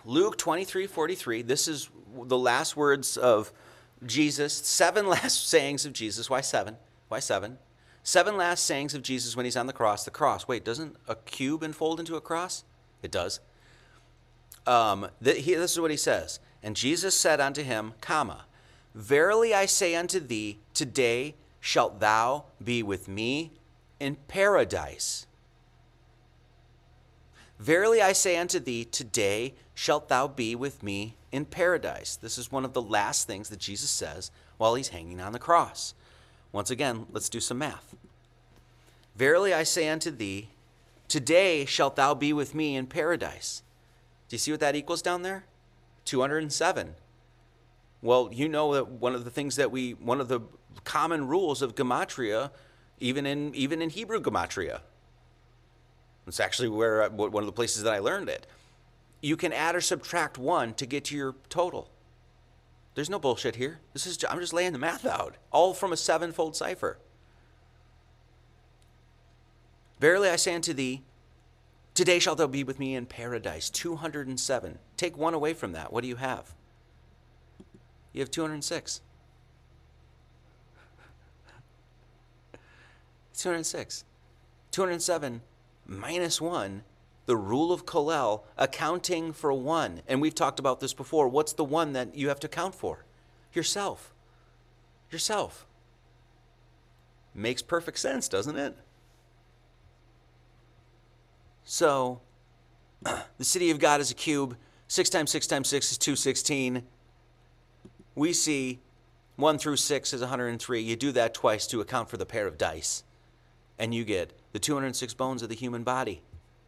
Luke 23 43, this is the last words of Jesus, seven last sayings of Jesus. Why seven? Why seven? Seven last sayings of Jesus when he's on the cross. The cross. Wait, doesn't a cube unfold into a cross? It does. Um, he, this is what he says. And Jesus said unto him, comma, Verily I say unto thee, today shalt thou be with me in paradise. Verily I say unto thee, today shalt thou be with me in paradise. This is one of the last things that Jesus says while he's hanging on the cross. Once again, let's do some math. Verily I say unto thee, today shalt thou be with me in paradise. Do you see what that equals down there? 207. Well, you know that one of the things that we, one of the common rules of gematria, even in even in Hebrew gematria. It's actually where uh, one of the places that I learned it. You can add or subtract one to get to your total. There's no bullshit here. This is I'm just laying the math out, all from a sevenfold cipher. Verily I say unto thee, today shalt thou be with me in paradise. 207. Take one away from that. What do you have? You have 206. 206. 207 minus 1, the rule of Kollel, accounting for 1. And we've talked about this before. What's the one that you have to count for? Yourself. Yourself. Makes perfect sense, doesn't it? So, the city of God is a cube. 6 times 6 times 6 is 216. We see 1 through 6 is 103. You do that twice to account for the pair of dice, and you get the 206 bones of the human body.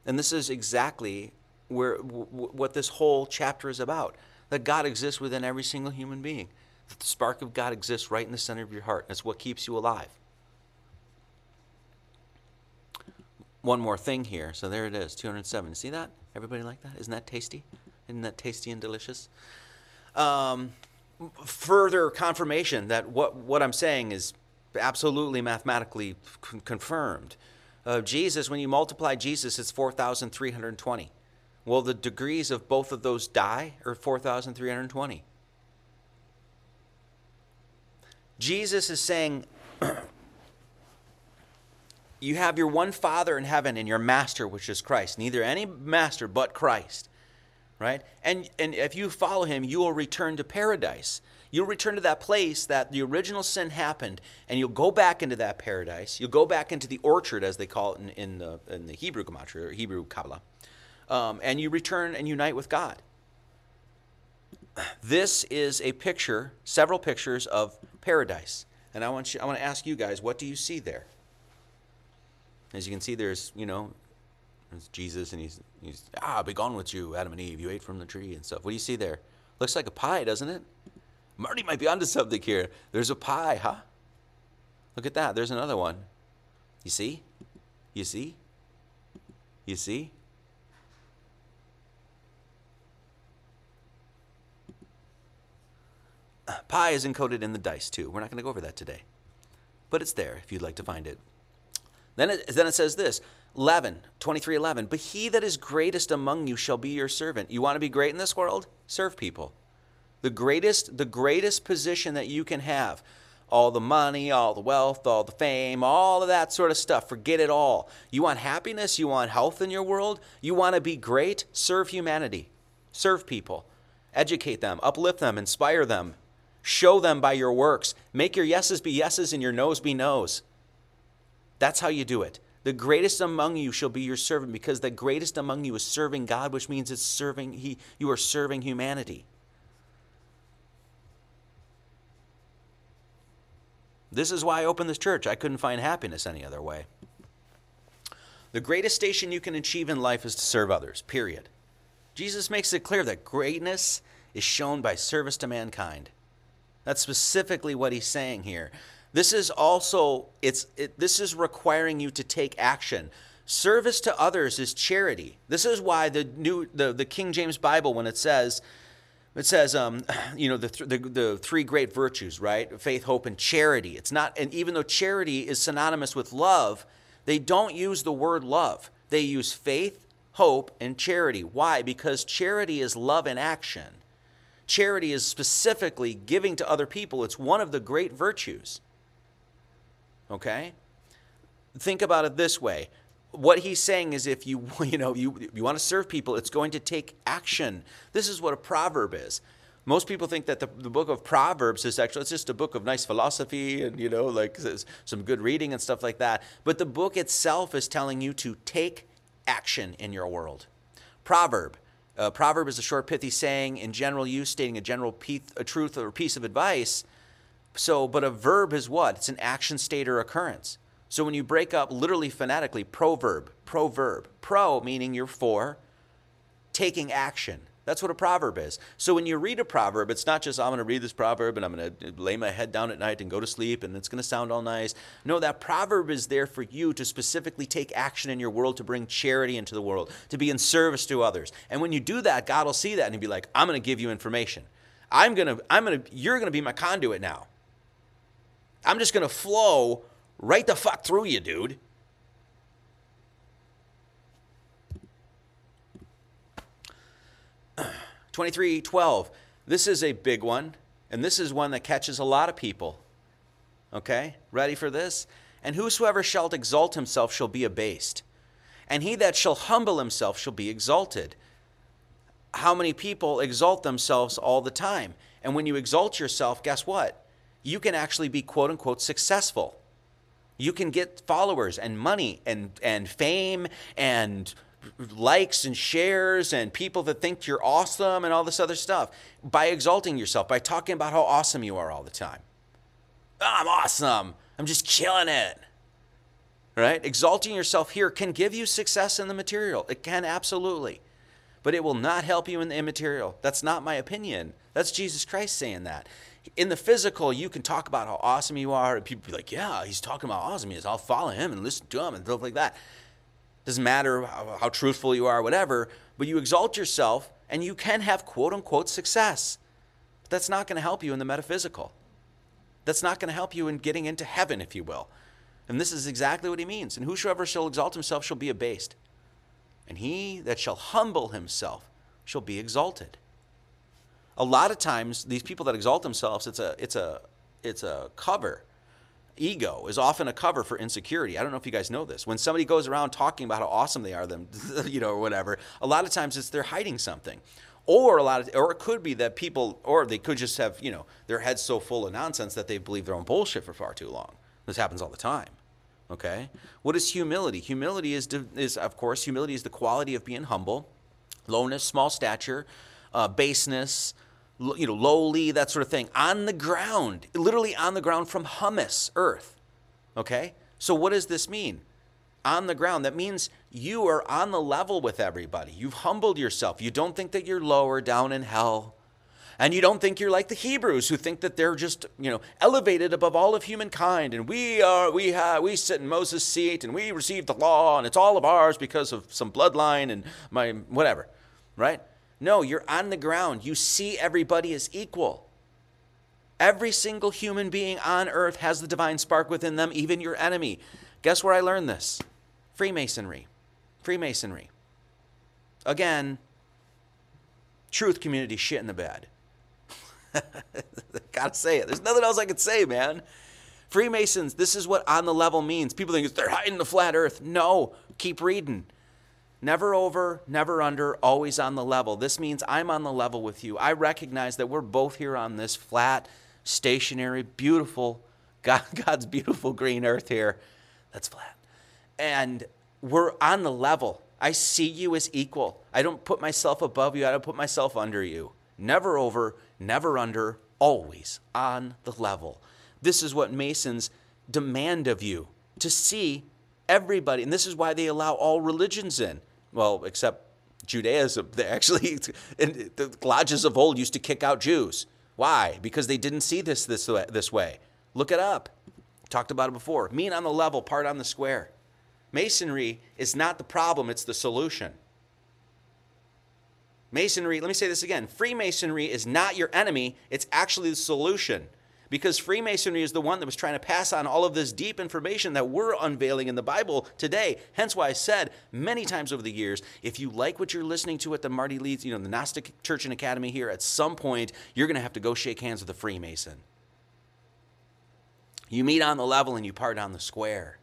And this is exactly where w- what this whole chapter is about. That God exists within every single human being. That the spark of God exists right in the center of your heart. That's what keeps you alive. One more thing here. So there it is, 207. See that? Everybody like that? Isn't that tasty? Isn't that tasty and delicious? Um, further confirmation that what, what I'm saying is absolutely mathematically c- confirmed. Uh, Jesus, when you multiply Jesus, it's 4,320. Well, the degrees of both of those die or 4,320. Jesus is saying, You have your one Father in heaven and your master, which is Christ. Neither any master but Christ. Right? And, and if you follow him, you will return to paradise. You'll return to that place that the original sin happened, and you'll go back into that paradise. You'll go back into the orchard, as they call it in, in, the, in the Hebrew Gematria, or Hebrew Kabbalah. Um, and you return and unite with God. This is a picture, several pictures of paradise. And I want, you, I want to ask you guys, what do you see there? As you can see, there's, you know, there's Jesus, and he's, he's, ah, be gone with you, Adam and Eve. You ate from the tree and stuff. What do you see there? Looks like a pie, doesn't it? Marty might be onto something here. There's a pie, huh? Look at that. There's another one. You see? You see? You see? Pie is encoded in the dice too. We're not going to go over that today. But it's there if you'd like to find it. Then it, then it says this 11, 23 11. But he that is greatest among you shall be your servant. You want to be great in this world? Serve people. The greatest, the greatest position that you can have. All the money, all the wealth, all the fame, all of that sort of stuff. Forget it all. You want happiness? You want health in your world? You want to be great? Serve humanity. Serve people. Educate them, uplift them, inspire them. Show them by your works. Make your yeses be yeses and your noes be noes. That's how you do it. The greatest among you shall be your servant because the greatest among you is serving God, which means it's serving he you are serving humanity. This is why I opened this church. I couldn't find happiness any other way. The greatest station you can achieve in life is to serve others, period. Jesus makes it clear that greatness is shown by service to mankind. That's specifically what he's saying here. This is also it's it, this is requiring you to take action. Service to others is charity. This is why the new the, the King James Bible when it says it says um, you know the, th- the the three great virtues, right? Faith, hope and charity. It's not and even though charity is synonymous with love, they don't use the word love. They use faith, hope and charity. Why? Because charity is love in action. Charity is specifically giving to other people. It's one of the great virtues. Okay? Think about it this way. What he's saying is if you you know you, you want to serve people, it's going to take action. This is what a proverb is. Most people think that the, the book of Proverbs is actually it's just a book of nice philosophy and you know like some good reading and stuff like that. But the book itself is telling you to take action in your world. Proverb a proverb is a short, pithy saying in general use, stating a general piece, a truth or piece of advice. So, but a verb is what? It's an action state or occurrence. So when you break up literally phonetically, proverb, proverb, pro meaning you're for, taking action. That's what a proverb is. So when you read a proverb, it's not just, I'm going to read this proverb and I'm going to uh, lay my head down at night and go to sleep and it's going to sound all nice. No, that proverb is there for you to specifically take action in your world to bring charity into the world, to be in service to others. And when you do that, God will see that and he'll be like, I'm going to give you information. I'm going to, I'm going to, you're going to be my conduit now. I'm just going to flow right the fuck through you, dude. 2312. This is a big one, and this is one that catches a lot of people. Okay? Ready for this? And whosoever shall exalt himself shall be abased, and he that shall humble himself shall be exalted. How many people exalt themselves all the time? And when you exalt yourself, guess what? You can actually be quote unquote successful. You can get followers and money and, and fame and likes and shares and people that think you're awesome and all this other stuff by exalting yourself, by talking about how awesome you are all the time. Oh, I'm awesome. I'm just killing it. Right? Exalting yourself here can give you success in the material. It can absolutely. But it will not help you in the immaterial. That's not my opinion. That's Jesus Christ saying that. In the physical, you can talk about how awesome you are, and people be like, "Yeah, he's talking about awesome. I'll follow him and listen to him and stuff like that." Doesn't matter how, how truthful you are, whatever. But you exalt yourself, and you can have quote unquote success. But that's not going to help you in the metaphysical. That's not going to help you in getting into heaven, if you will. And this is exactly what he means. And whosoever shall exalt himself shall be abased. And he that shall humble himself shall be exalted. A lot of times, these people that exalt themselves, it's a, it's a, it's a cover. Ego is often a cover for insecurity. I don't know if you guys know this. When somebody goes around talking about how awesome they are, them, you know, or whatever, a lot of times it's they're hiding something or a lot of or it could be that people or they could just have you know their heads so full of nonsense that they believe their own bullshit for far too long this happens all the time Okay? What is humility? Humility is, is of course, humility is the quality of being humble, lowness, small stature, uh, baseness, you know, lowly, that sort of thing, on the ground, literally on the ground from humus, earth. Okay? So what does this mean? On the ground, that means you are on the level with everybody. You've humbled yourself. You don't think that you're lower down in hell. And you don't think you're like the Hebrews who think that they're just, you know, elevated above all of humankind and we are we have we sit in Moses' seat and we receive the law and it's all of ours because of some bloodline and my whatever. Right? No, you're on the ground. You see everybody as equal. Every single human being on earth has the divine spark within them, even your enemy. Guess where I learned this? Freemasonry. Freemasonry. Again, truth community shit in the bed. Gotta say it. There's nothing else I could say, man. Freemasons, this is what on the level means. People think they're hiding the flat earth. No, keep reading. Never over, never under, always on the level. This means I'm on the level with you. I recognize that we're both here on this flat, stationary, beautiful, God, God's beautiful green earth here. That's flat. And we're on the level. I see you as equal. I don't put myself above you, I don't put myself under you. Never over, never under, always on the level. This is what Masons demand of you to see everybody. And this is why they allow all religions in. Well, except Judaism. They actually, the lodges of old used to kick out Jews. Why? Because they didn't see this this way. This way. Look it up. Talked about it before. Mean on the level, part on the square. Masonry is not the problem, it's the solution. Masonry, let me say this again Freemasonry is not your enemy, it's actually the solution. Because Freemasonry is the one that was trying to pass on all of this deep information that we're unveiling in the Bible today. Hence why I said many times over the years if you like what you're listening to at the Marty Leeds, you know, the Gnostic Church and Academy here, at some point you're going to have to go shake hands with a Freemason. You meet on the level and you part on the square.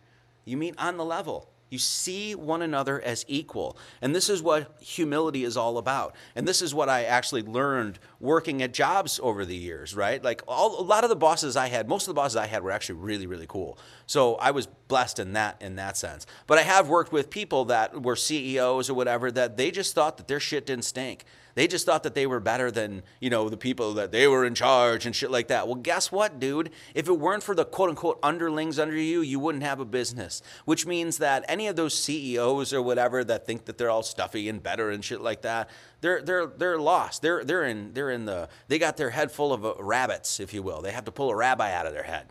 You meet on the level. You see one another as equal. And this is what humility is all about. And this is what I actually learned working at jobs over the years, right? Like all, a lot of the bosses I had, most of the bosses I had were actually really, really cool. So I was blessed in that in that sense. But I have worked with people that were CEOs or whatever that they just thought that their shit didn't stink. They just thought that they were better than, you know, the people that they were in charge and shit like that. Well, guess what, dude? If it weren't for the quote unquote underlings under you, you wouldn't have a business. Which means that any of those CEOs or whatever that think that they're all stuffy and better and shit like that, they're they're they're lost. They're they're in they're in the they got their head full of uh, rabbits, if you will. They have to pull a rabbi out of their head.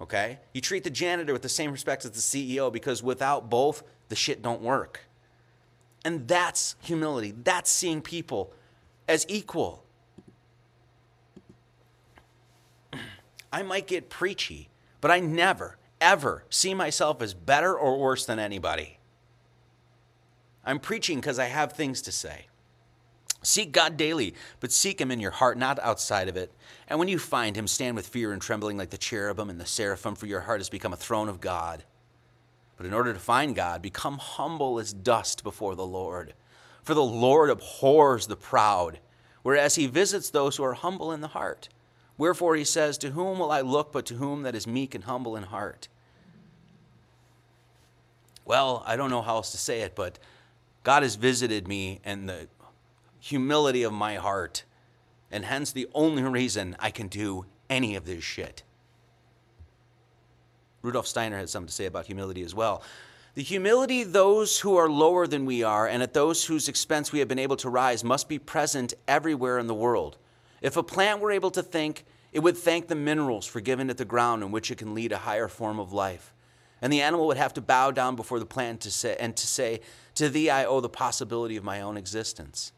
Okay? You treat the janitor with the same respect as the CEO because without both, the shit don't work. And that's humility. That's seeing people as equal. I might get preachy, but I never, ever see myself as better or worse than anybody. I'm preaching because I have things to say. Seek God daily, but seek Him in your heart, not outside of it. And when you find Him, stand with fear and trembling like the cherubim and the seraphim, for your heart has become a throne of God. But in order to find God, become humble as dust before the Lord. For the Lord abhors the proud, whereas he visits those who are humble in the heart. Wherefore he says, To whom will I look but to whom that is meek and humble in heart? Well, I don't know how else to say it, but God has visited me and the humility of my heart, and hence the only reason I can do any of this shit. Rudolf Steiner has something to say about humility as well. The humility those who are lower than we are and at those whose expense we have been able to rise must be present everywhere in the world. If a plant were able to think It would thank the minerals for giving it the ground in which it can lead a higher form of life. And the animal would have to bow down before the plant to say, and to say, To thee I owe the possibility of my own existence.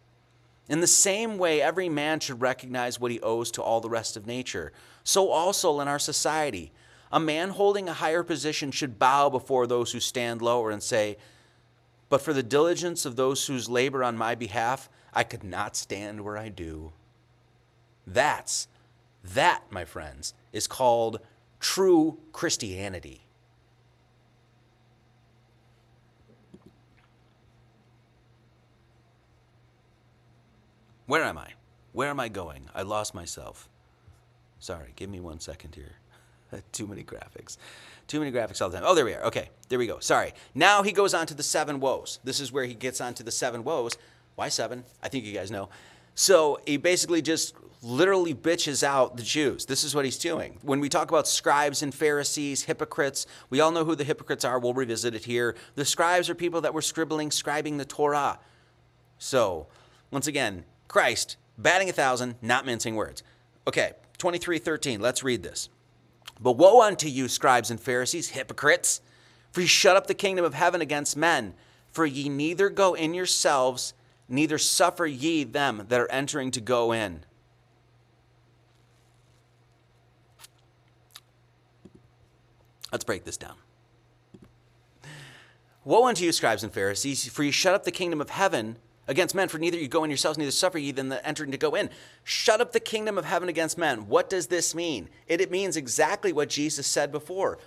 In the same way, every man should recognize what he owes to all the rest of nature. So also in our society, a man holding a higher position should bow before those who stand lower and say, But for the diligence of those whose labor on my behalf, I could not stand where I do. That's, that, my friends, is called true Christianity. Where am I? Where am I going? I lost myself. Sorry, give me one second here. Too many graphics. Too many graphics all the time. Oh, there we are. Okay, there we go. Sorry. Now he goes on to the seven woes. This is where he gets on to the seven woes. Why seven? I think you guys know. So he basically just literally bitches out the Jews. This is what he's doing. When we talk about scribes and Pharisees, hypocrites, we all know who the hypocrites are. We'll revisit it here. The scribes are people that were scribbling, scribing the Torah. So, once again, Christ, batting a thousand, not mincing words. Okay, 23:13. Let's read this. But woe unto you, scribes and Pharisees, hypocrites, for ye shut up the kingdom of heaven against men. For ye neither go in yourselves, neither suffer ye them that are entering to go in. Let's break this down. Woe unto you, scribes and Pharisees, for ye shut up the kingdom of heaven against men, for neither you go in yourselves, neither suffer ye them that enter to go in. Shut up the kingdom of heaven against men. What does this mean? It, it means exactly what Jesus said before.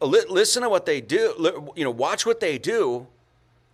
Listen to what they do, you know, watch what they do,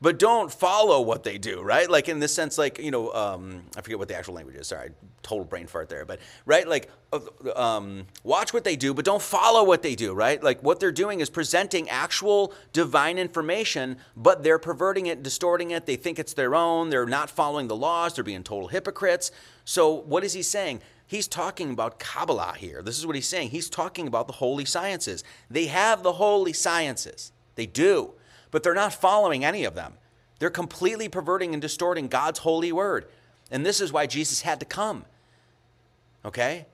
but don't follow what they do, right? Like in this sense, like you know, um, I forget what the actual language is. Sorry, total brain fart there. But right, like uh, um, watch what they do, but don't follow what they do, right? Like what they're doing is presenting actual divine information, but they're perverting it, distorting it. They think it's their own. They're not following the laws. They're being total hypocrites. So what is he saying? He's talking about Kabbalah here. This is what he's saying. He's talking about the holy sciences. They have the holy sciences. They do but they're not following any of them. They're completely perverting and distorting God's holy word. And this is why Jesus had to come. Okay?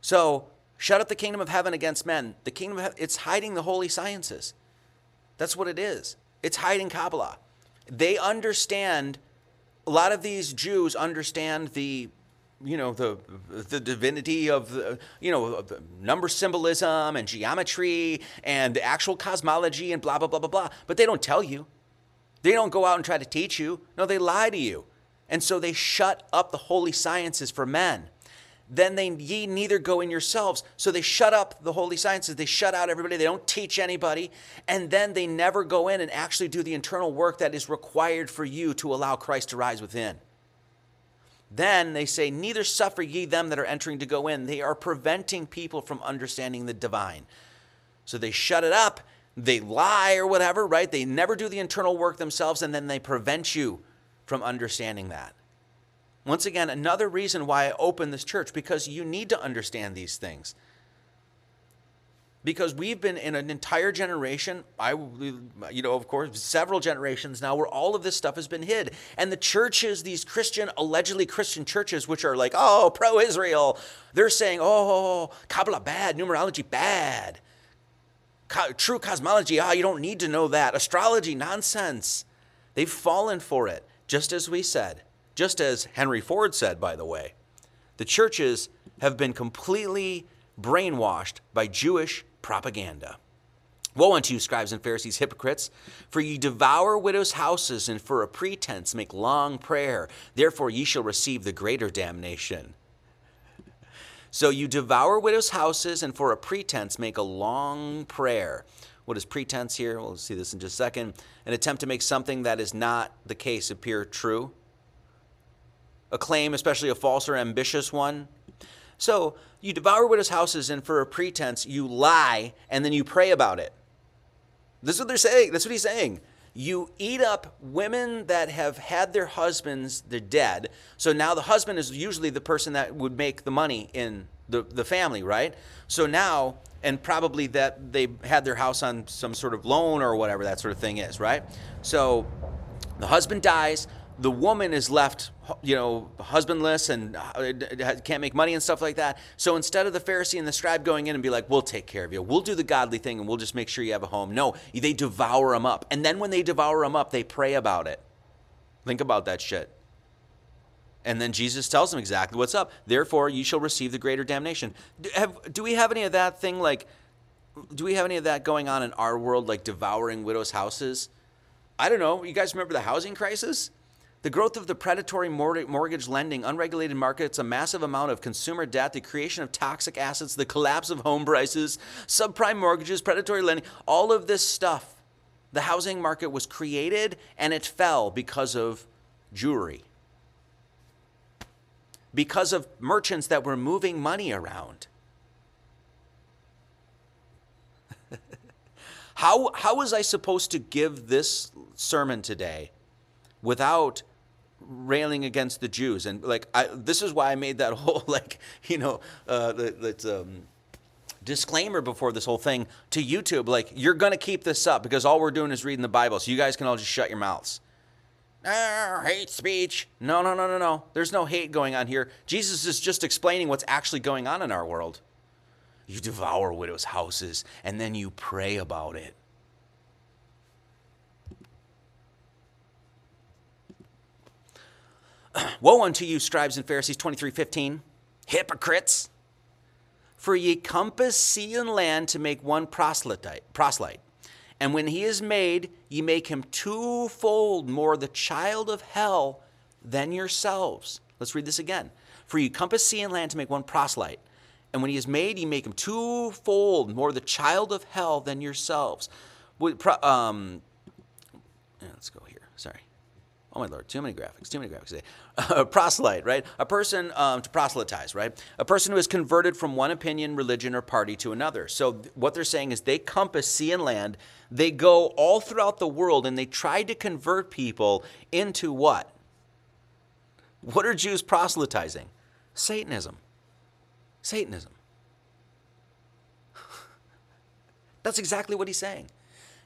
So, shut up the kingdom of heaven against men. The kingdom of heaven, it's hiding the holy sciences. That's what it is. It's hiding Kabbalah. They understand, a lot of these Jews understand the you know the the divinity of the, you know number symbolism and geometry and the actual cosmology and blah blah blah blah blah. But they don't tell you. They don't go out and try to teach you. No they lie to you. And so they shut up the holy sciences for men. Then they ye neither go in yourselves. So they shut up the holy sciences. They shut out everybody. They don't teach anybody. And then they never go in and actually do the internal work that is required for you to allow christ to rise within then they say, Neither suffer ye them that are entering to go in. They are preventing people from understanding the divine. So they shut it up, they lie or whatever, right? They never do the internal work themselves, and then they prevent you from understanding that. Once again, another reason why I open this church, because you need to understand these things because we've been in an entire generation i you know of course several generations now where all of this stuff has been hid. And the churches these christian allegedly christian churches which are like oh pro-israel they're saying oh kabbalah bad numerology bad. True cosmology ah you don't need to know that. Astrology nonsense. They've fallen for it. Just as we said just as henry ford said by the way the churches have been completely brainwashed by jewish propaganda. Woe unto you, scribes and Pharisees, hypocrites! For ye devour widows' houses, and for a pretense make long prayer. Therefore ye shall receive the greater damnation. So you devour widows' houses, and for a pretense make a long prayer. What is pretense here? We'll see this in just a second. An attempt to make something that is not the case appear true. A claim, especially a false or ambitious one, so you devour widows' houses, and for a pretense, you lie, and then you pray about it. This is what they're saying. That's what he's saying. You eat up women that have had their husbands, they're dead. So now the husband is usually the person that would make the money in the, the family, right? So now, and probably that they had their house on some sort of loan or whatever that sort of thing is, right? So the husband dies, the woman is left, you know, husbandless and uh, can't make money and stuff like that. So instead of the Pharisee and the scribe going in and be like, we'll take care of you, we'll do the godly thing and we'll just make sure you have a home. No, they devour them up. And then when they devour them up, they pray about it. Think about that shit. And then Jesus tells them exactly what's up. Therefore, you shall receive the greater damnation. Do, have, do we have any of that thing like, do we have any of that going on in our world, like devouring widows' houses? I don't know. You guys remember the housing crisis? The growth of the predatory mortgage lending, unregulated markets, a massive amount of consumer debt, the creation of toxic assets, the collapse of home prices, subprime mortgages, predatory lending, all of this stuff. The housing market was created and it fell because of Jewry, because of merchants that were moving money around. how, how was I supposed to give this sermon today without railing against the Jews, and like I, this is why I made that whole like you know uh, that um, disclaimer before this whole thing to YouTube. Like you're gonna keep this up because all we're doing is reading the Bible, so you guys can all just shut your mouths. Ah, hate speech. No, no, no, no, no. There's no hate going on here. Jesus is just explaining what's actually going on in our world. You devour widows' houses and then you pray about it. Woe unto you, scribes and Pharisees, 23 15, hypocrites! For ye compass sea and land to make one proselyte, proselyte. And when he is made, ye make him twofold more the child of hell than yourselves. Let's read this again. For ye compass sea and land to make one proselyte. And when he is made, ye make him twofold more the child of hell than yourselves. Um, let's go. Oh my lord, too many graphics, too many graphics today. Proselyte, right? A person um, to proselytize, right? A person who is converted from one opinion, religion, or party to another. So th- what they're saying is they compass sea and land. They go all throughout the world and they try to convert people into what? What are Jews proselytizing? Satanism. Satanism. That's exactly what he's saying.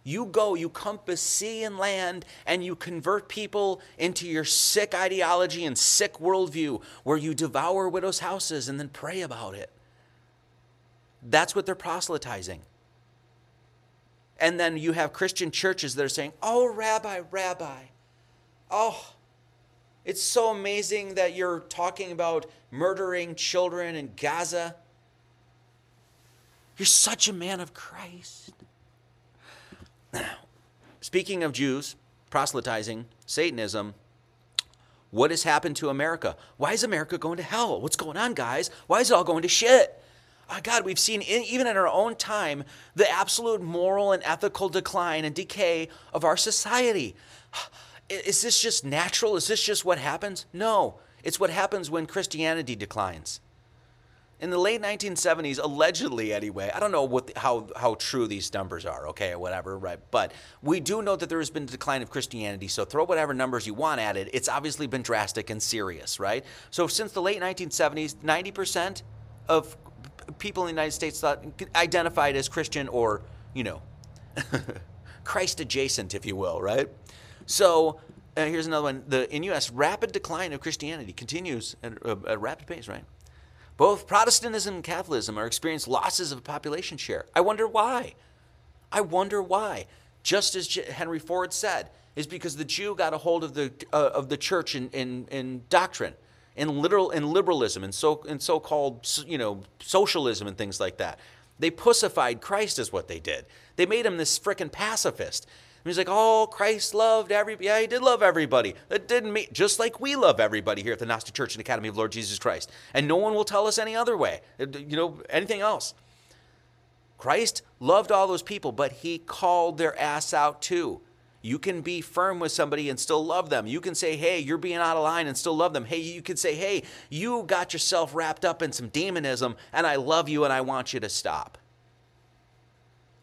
You go, you compass sea and land, and you convert people into your sick ideology and sick worldview where you devour widows' houses and then pray about it. That's what they're proselytizing. And then you have Christian churches that are saying, Oh, Rabbi, Rabbi, oh, it's so amazing that you're talking about murdering children in Gaza. You're such a man of Christ. Speaking of Jews, proselytizing, Satanism, what has happened to America? Why is America going to hell? What's going on, guys? Why is it all going to shit? Oh God, we've seen, in, even in our own time, the absolute moral and ethical decline and decay of our society. Is this just natural? Is this just what happens? No, it's what happens when Christianity declines in the late 1970s, allegedly anyway, I don't know what the, how how true these numbers are, okay, or whatever, right? But we do know that there has been a decline of Christianity. So throw whatever numbers you want at it. It's obviously been drastic and serious, right? So since the late 1970s, 90% of people in the United States thought identified as Christian or you know, Christ adjacent, if you will, right? So. Uh, here's another one. The in U.S. rapid decline of Christianity continues at a, a rapid pace, right? Both Protestantism and Catholicism are experiencing losses of population share. I wonder why. I wonder why. Just as Henry Ford said, is because the Jew got a hold of the uh, of the church in, in, in doctrine, in literal in liberalism, and so in so-called you know socialism and things like that. They pussified Christ, is what they did. They made him this frickin' pacifist. He's like, oh, Christ loved everybody. Yeah, he did love everybody. That didn't mean, just like we love everybody here at the Gnostic Church and Academy of Lord Jesus Christ. And no one will tell us any other way, uh, you know, anything else. Christ loved all those people, but he called their ass out too. You can be firm with somebody and still love them. You can say, hey, you're being out of line and still love them. Hey, you can say, hey, you got yourself wrapped up in some demonism and I love you and I want you to stop.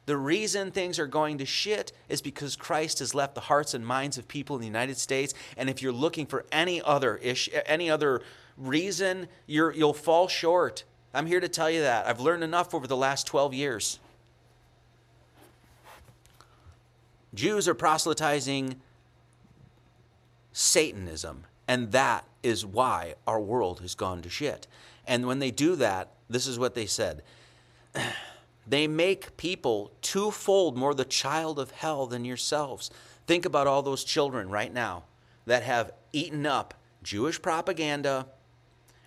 The reason things are going to shit is because Christ has left the hearts and minds of people in the United States. And if you're looking for any other issue, any other reason, you're, you'll fall short. I'm here to tell you that. I've learned enough over the last 12 years. Jews are proselytizing Satanism. And that is why our world has gone to shit. And when they do that, this is what they said. They make people twofold more the child of hell than yourselves. Think about all those children right now that have eaten up Jewish propaganda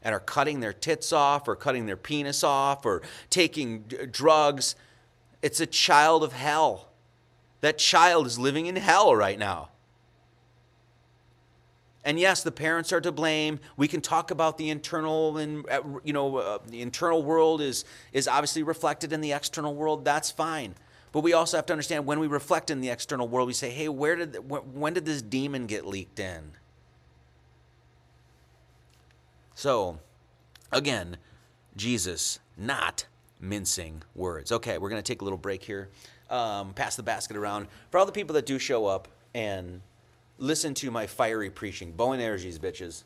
and are cutting their tits off or cutting their penis off or taking drugs. It's a child of hell. That child is living in hell right now. And yes, the parents are to blame. We can talk about the internal and uh, you know uh, the internal world is is obviously reflected in the external world. That's fine. But we also have to understand when we reflect in the external world, we say, "Hey, where did when did this demon get leaked in?" So, again, Jesus not mincing words. Okay, we're going to take a little break here. Um, pass the basket around for all the people that do show up and listen to my fiery preaching. Bowen Energies, bitches.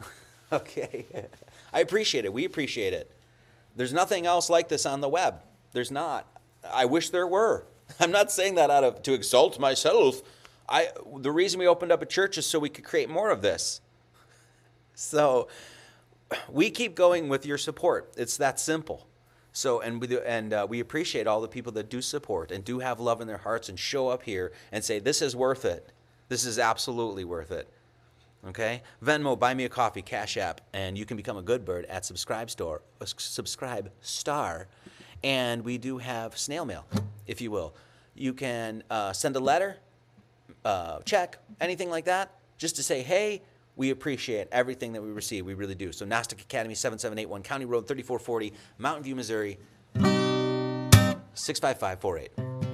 okay. I appreciate it. We appreciate it. There's nothing else like this on the web. There's not. I wish there were. I'm not saying that out of to exalt myself. I the reason we opened up a church is so we could create more of this. So we keep going with your support. It's that simple. So and we do, and uh, we appreciate all the people that do support and do have love in their hearts and show up here and say this is worth it. This is absolutely worth it. Okay? Venmo, buy me a coffee, Cash App, and you can become a good bird at Subscribe Store, uh, Subscribe Star. And we do have snail mail, if you will. You can uh, send a letter, uh, check, anything like that, just to say, hey, we appreciate everything that we receive. We really do. So, Gnostic Academy, 7781 County Road 3440, Mountain View, Missouri, 65548.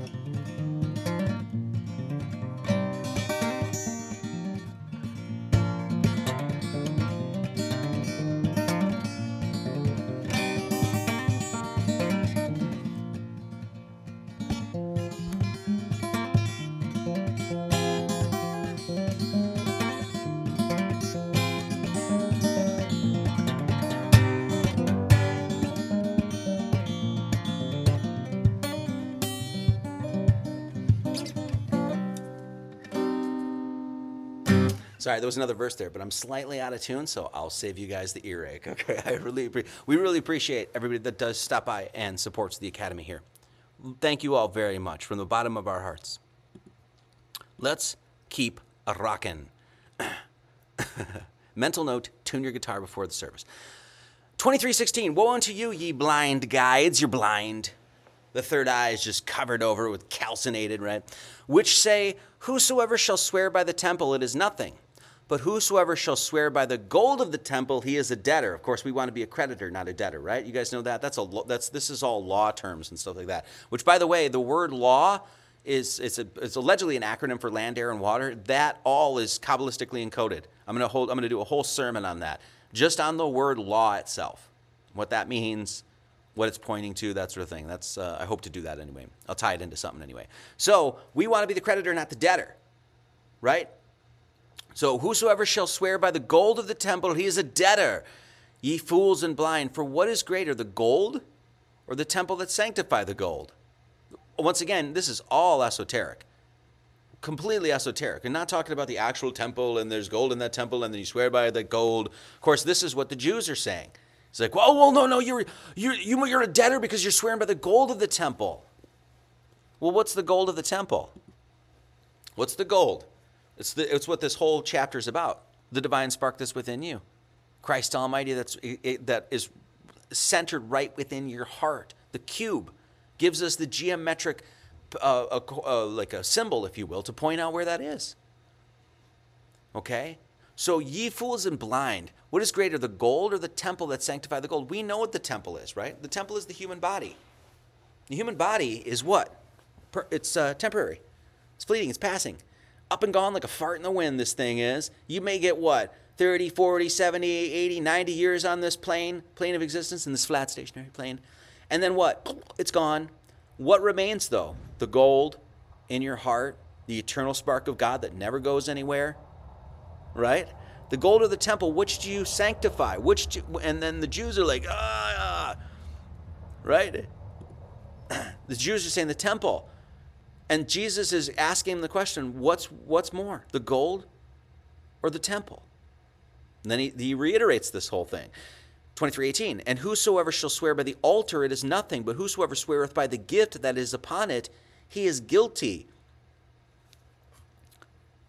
Sorry, there was another verse there, but I'm slightly out of tune, so I'll save you guys the earache. Okay, I really we really appreciate everybody that does stop by and supports the academy here. Thank you all very much from the bottom of our hearts. Let's keep a rockin'. Mental note: tune your guitar before the service. 2316. Woe unto you, ye blind guides! You're blind. The third eye is just covered over with calcinated, right? Which say, Whosoever shall swear by the temple, it is nothing but whosoever shall swear by the gold of the temple, he is a debtor. Of course, we want to be a creditor, not a debtor, right? You guys know that. That's a that's this is all law terms and stuff like that. Which, by the way, the word law is it's a it's allegedly an acronym for land, air, and water. That all is kabbalistically encoded. I'm gonna hold I'm gonna do a whole sermon on that, just on the word law itself, what that means, what it's pointing to, that sort of thing. That's uh, I hope to do that anyway. I'll tie it into something anyway. So we want to be the creditor, not the debtor, right? So whosoever shall swear by the gold of the temple, he is a debtor. Ye fools and blind, for what is greater, the gold or the temple that sanctify the gold? Once again, this is all esoteric. Completely esoteric. And not talking about the actual temple and there's gold in that temple and then you swear by the gold. Of course, this is what the Jews are saying. It's like, well, well, no, no, you're you're you're a debtor because you're swearing by the gold of the temple. Well, what's the gold of the temple? What's the gold? It's, the, it's what this whole chapter is about. The divine spark that's within you. Christ Almighty that's, it, that is centered right within your heart. The cube gives us the geometric, uh, uh, like a symbol, if you will, to point out where that is. Okay? So, ye fools and blind, what is greater, the gold or the temple that sanctify the gold? We know what the temple is, right? The temple is the human body. The human body is what? It's uh, temporary, it's fleeting, it's passing up and gone like a fart in the wind, this thing is. You may get what? 30, 40, 70, 80, 90 years on this plane, plane of existence, in this flat stationary plane. And then what? It's gone. What remains though? The gold in your heart, the eternal spark of God that never goes anywhere, right? The gold of the temple, which do you sanctify? Which do, and then the Jews are like, ah, right? The Jews are saying the temple. And Jesus is asking him the question, what's what's more? The gold or the temple? And then he, he reiterates this whole thing. 23:18 And whosoever shall swear by the altar it is nothing but whosoever sweareth by the gift that is upon it he is guilty.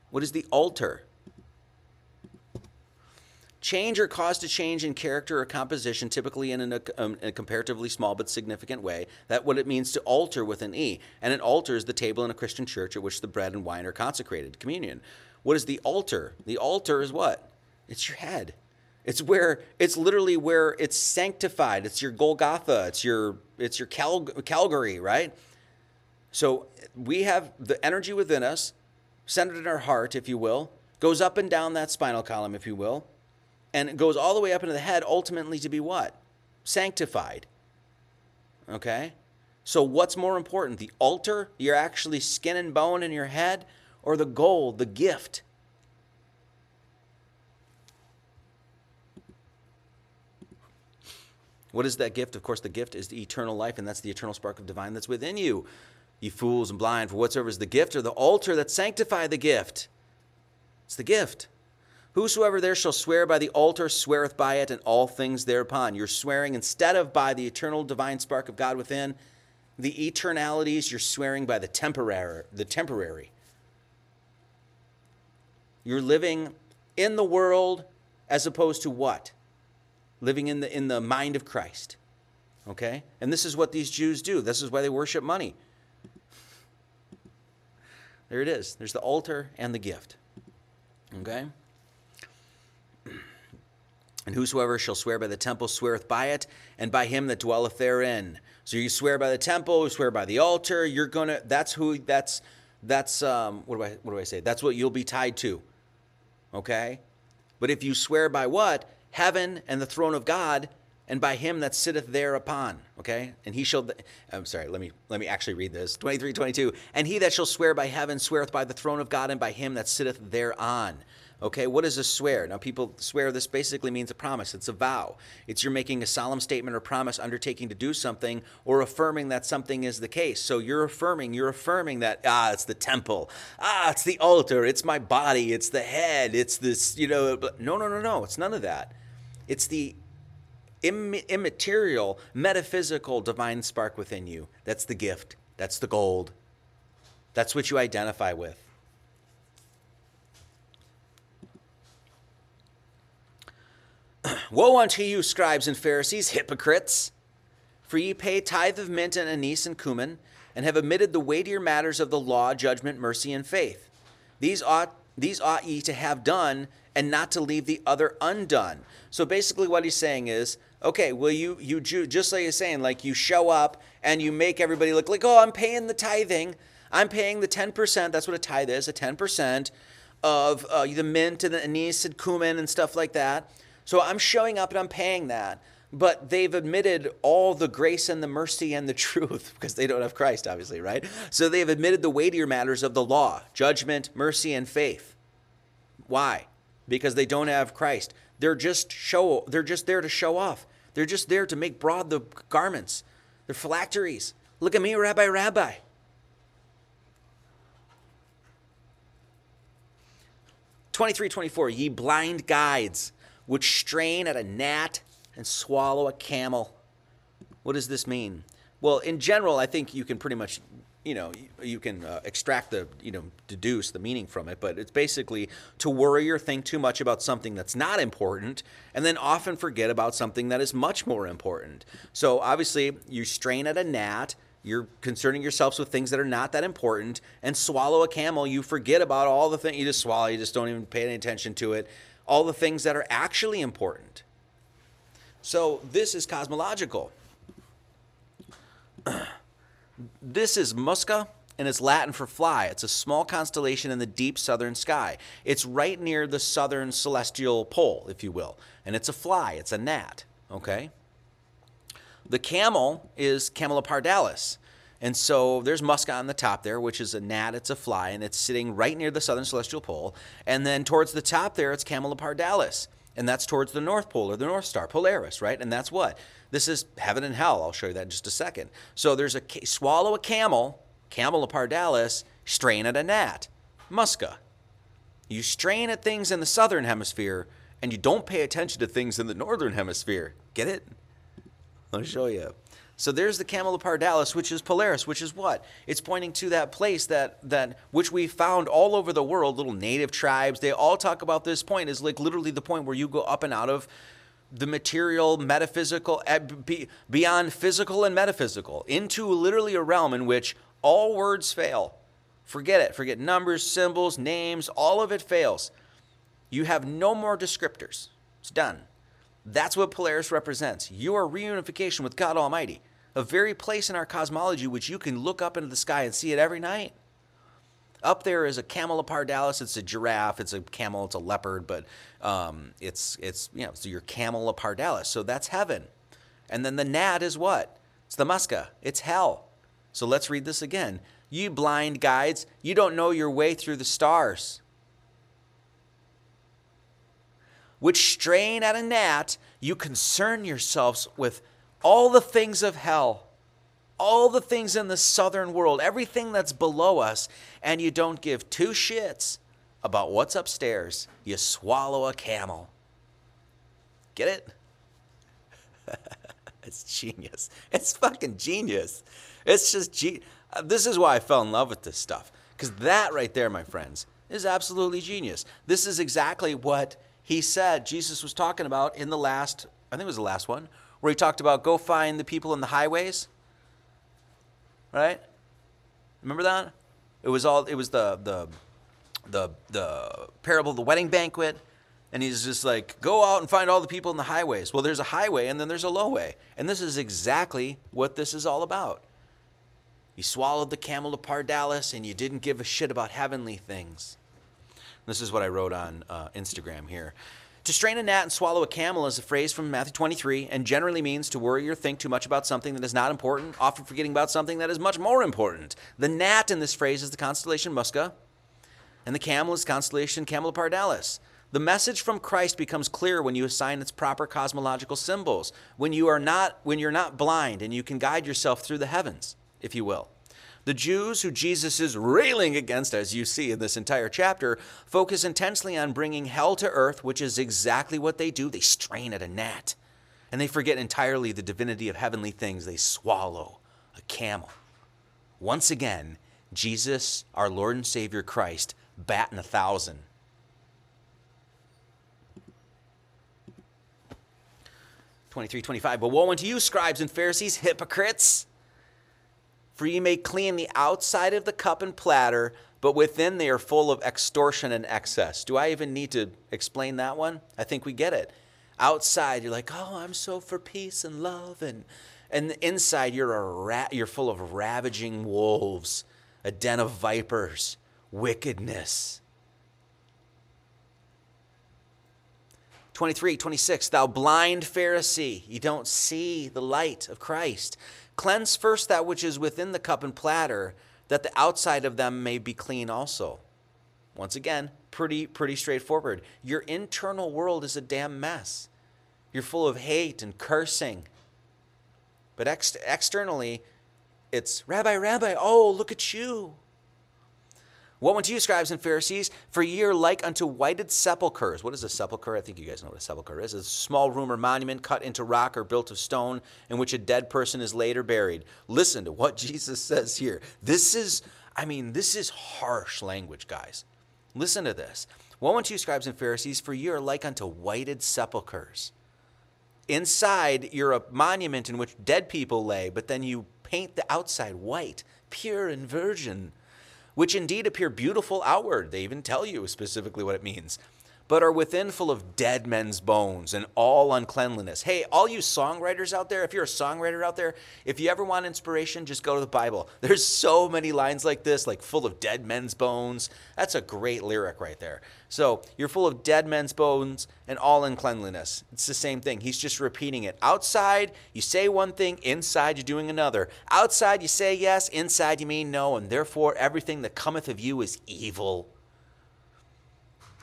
What is the altar? Change or cause to change in character or composition, typically in, a, um, a comparatively small but significant way. That what it means to alter with an e. And an altar is the table in a Christian church at which the bread and wine are consecrated, communion. What is the altar? The altar is what? It's your head. It's where it's literally where it's sanctified. It's your Golgotha. It's your it's your Cal- Calvary, right? So we have the energy within us, centered in our heart, if you will, goes up and down that spinal column, if you will, and it goes all the way up into the head, ultimately to be what? Sanctified. Okay? So what's more important, the altar, you're actually skin and bone in your head, or the gold, the gift? What is that gift? Of course, the gift is the eternal life, and that's the eternal spark of divine that's within you. You fools and blind, for whatsoever is the gift or the altar that sanctify the gift. It's the gift. Whosoever there shall swear by the altar sweareth by it and all things thereupon. You're swearing instead of by the eternal divine spark of God within, the eternalities, you're swearing by the temporary, the temporary. You're living in the world as opposed to what? living in the, in the mind of Christ. Okay? And this is what these Jews do. This is why they worship money. There it is. There's the altar and the gift. Okay? And whosoever shall swear by the temple sweareth by it, and by him that dwelleth therein. So you swear by the temple, you swear by the altar. You're gonna. That's who. That's that's um. What do I what do I say? That's what you'll be tied to. Okay. But if you swear by what? heaven and the throne of God and by him that sitteth thereupon okay and he shall i'm sorry let me let me actually read this 23 22 and he that shall swear by heaven sweareth by the throne of god and by him that sitteth thereon okay what is a swear? Now people swear this basically means a promise. It's a vow. It's you're making a solemn statement or promise undertaking to do something or affirming that something is the case. So you're affirming you're affirming that ah it's the temple. Ah it's the altar. It's my body. It's the head. It's this you know no no no no. It's none of that. It's the immaterial, metaphysical divine spark within you. That's the gift. That's the gold. That's what you identify with. Woe unto you, scribes and Pharisees, hypocrites! For ye pay tithe of mint and anise and cumin, and have omitted the weightier matters of the law, judgment, mercy, and faith. These ought, these ought ye to have done, and not to leave the other undone. So basically, what he's saying is, okay, well, you you just like he's saying, like you show up and you make everybody look like, oh, I'm paying the tithing, I'm paying the ten percent. That's what a tithe is, a ten percent of uh, the mint and the anise and cumin and stuff like that. So I'm showing up and I'm paying that. But they've admitted all the grace and the mercy and the truth because they don't have Christ, obviously, right? So they've admitted the weightier matters of the law judgment, mercy, and faith. Why? because they don't have Christ. They're just show they're just there to show off. They're just there to make broad the garments. Their phylacteries. Look at me, Rabbi, Rabbi. Twenty-three, twenty-four. Ye blind guides, which strain at a gnat and swallow a camel. What does this mean? Well, in general, I think you can pretty much you know you can uh, extract the you know deduce the meaning from it but it's basically to worry or think too much about something that's not important and then often forget about something that is much more important so obviously you strain at a gnat you're concerning yourselves with things that are not that important and swallow a camel you forget about all the things you just swallow you just don't even pay any attention to it all the things that are actually important so this is cosmological This is Musca, and it's Latin for fly. It's a small constellation in the deep southern sky. It's right near the southern celestial pole, if you will. And it's a fly, it's a gnat, okay? The camel is Camelopardalis. And so there's Musca on the top there, which is a gnat, it's a fly, and it's sitting right near the southern celestial pole. And then towards the top there, it's Camelopardalis. And that's towards the North Pole or the North Star, Polaris, right? And that's what? This is heaven and hell. I'll show you that in just a second. So there's a swallow a camel, Camelopardalis, strain at a gnat, musca. You strain at things in the southern hemisphere and you don't pay attention to things in the northern hemisphere. Get it? Me show you. So there's the camelopardalis, which is Polaris, which is what? It's pointing to that place that that which we found all over the world, little native tribes. They all talk about this point is like literally the point where you go up and out of the material, metaphysical, eh, beyond physical and metaphysical, into literally a realm in which all words fail. Forget it. Forget numbers, symbols, names, all of it fails. You have no more descriptors. It's done. That's what Polaris represents. Your reunification with God Almighty, a very place in our cosmology which you can look up into the sky and see it every night. Up there is a camelopardalis. It's a giraffe. It's a camel. It's a leopard. But um, it's it's you know your camelopardalis. So that's heaven. And then the gnat is what? It's the Musca. It's hell. So let's read this again. You blind guides, you don't know your way through the stars. which strain at a gnat, you concern yourselves with all the things of hell, all the things in the southern world, everything that's below us, and you don't give two shits about what's upstairs. You swallow a camel. Get it? it's genius. It's fucking genius. It's just ge- this is why I fell in love with this stuff because that right there, my friends, is absolutely genius. This is exactly what he said, Jesus was talking about in the last, I think it was the last one, where he talked about go find the people in the highways. Right? Remember that? It was all it was the the the the parable of the wedding banquet. And he's just like, go out and find all the people in the highways. Well, there's a highway and then there's a low way. And this is exactly what this is all about. You swallowed the camelopardalis and you didn't give a shit about heavenly things. This is what I wrote on uh, Instagram here. To strain a gnat and swallow a camel is a phrase from Matthew 23 and generally means to worry or think too much about something that is not important, often forgetting about something that is much more important. The gnat in this phrase is the constellation Musca, and the camel is constellation Camelopardalis. The message from Christ becomes clear when you assign its proper cosmological symbols, when you are not when you're not blind and you can guide yourself through the heavens, if you will. The Jews, who Jesus is railing against, as you see in this entire chapter, focus intensely on bringing hell to earth, which is exactly what they do. They strain at a gnat. And they forget entirely the divinity of heavenly things. They swallow a camel. Once again, Jesus, our Lord and Savior Christ, batting a thousand. Twenty-three, twenty-five. But woe unto you, scribes and Pharisees, hypocrites! For ye may clean the outside of the cup and platter, but within they are full of extortion and excess. Do I even need to explain that one? I think we get it. Outside, you're like, oh, I'm so for peace and love, and and inside you're a rat, you're full of ravaging wolves, a den of vipers, wickedness. 23, 26, thou blind Pharisee, you don't see the light of Christ. Cleanse first that which is within the cup and platter, that the outside of them may be clean also. Once again, pretty pretty straightforward. Your internal world is a damn mess. You're full of hate and cursing. But ex- externally, it's Rabbi, Rabbi, oh, look at you. What went to you, scribes and Pharisees? For ye are like unto whited sepulchres. What is a sepulchre? I think you guys know what a sepulchre is. It's a small room or monument cut into rock or built of stone in which a dead person is laid or buried. Listen to what Jesus says here. This is, I mean, this is harsh language, guys. Listen to this. Woe unto you, scribes and Pharisees, for ye are like unto whited sepulchres. Inside, you're a monument in which dead people lay, but then you paint the outside white, pure and virgin which indeed appear beautiful outward. They even tell you specifically what it means, but are within full of dead men's bones and all uncleanliness. Hey, all you songwriters out there, if you're a songwriter out there, if you ever want inspiration, just go to the Bible. There's so many lines like this, like full of dead men's bones. That's a great lyric right there. So you're full of dead men's bones and all uncleanliness. It's the same thing. He's just repeating it. Outside, you say one thing, inside, you're doing another. Outside, you say yes, inside, you mean no, and therefore everything that cometh of you is evil.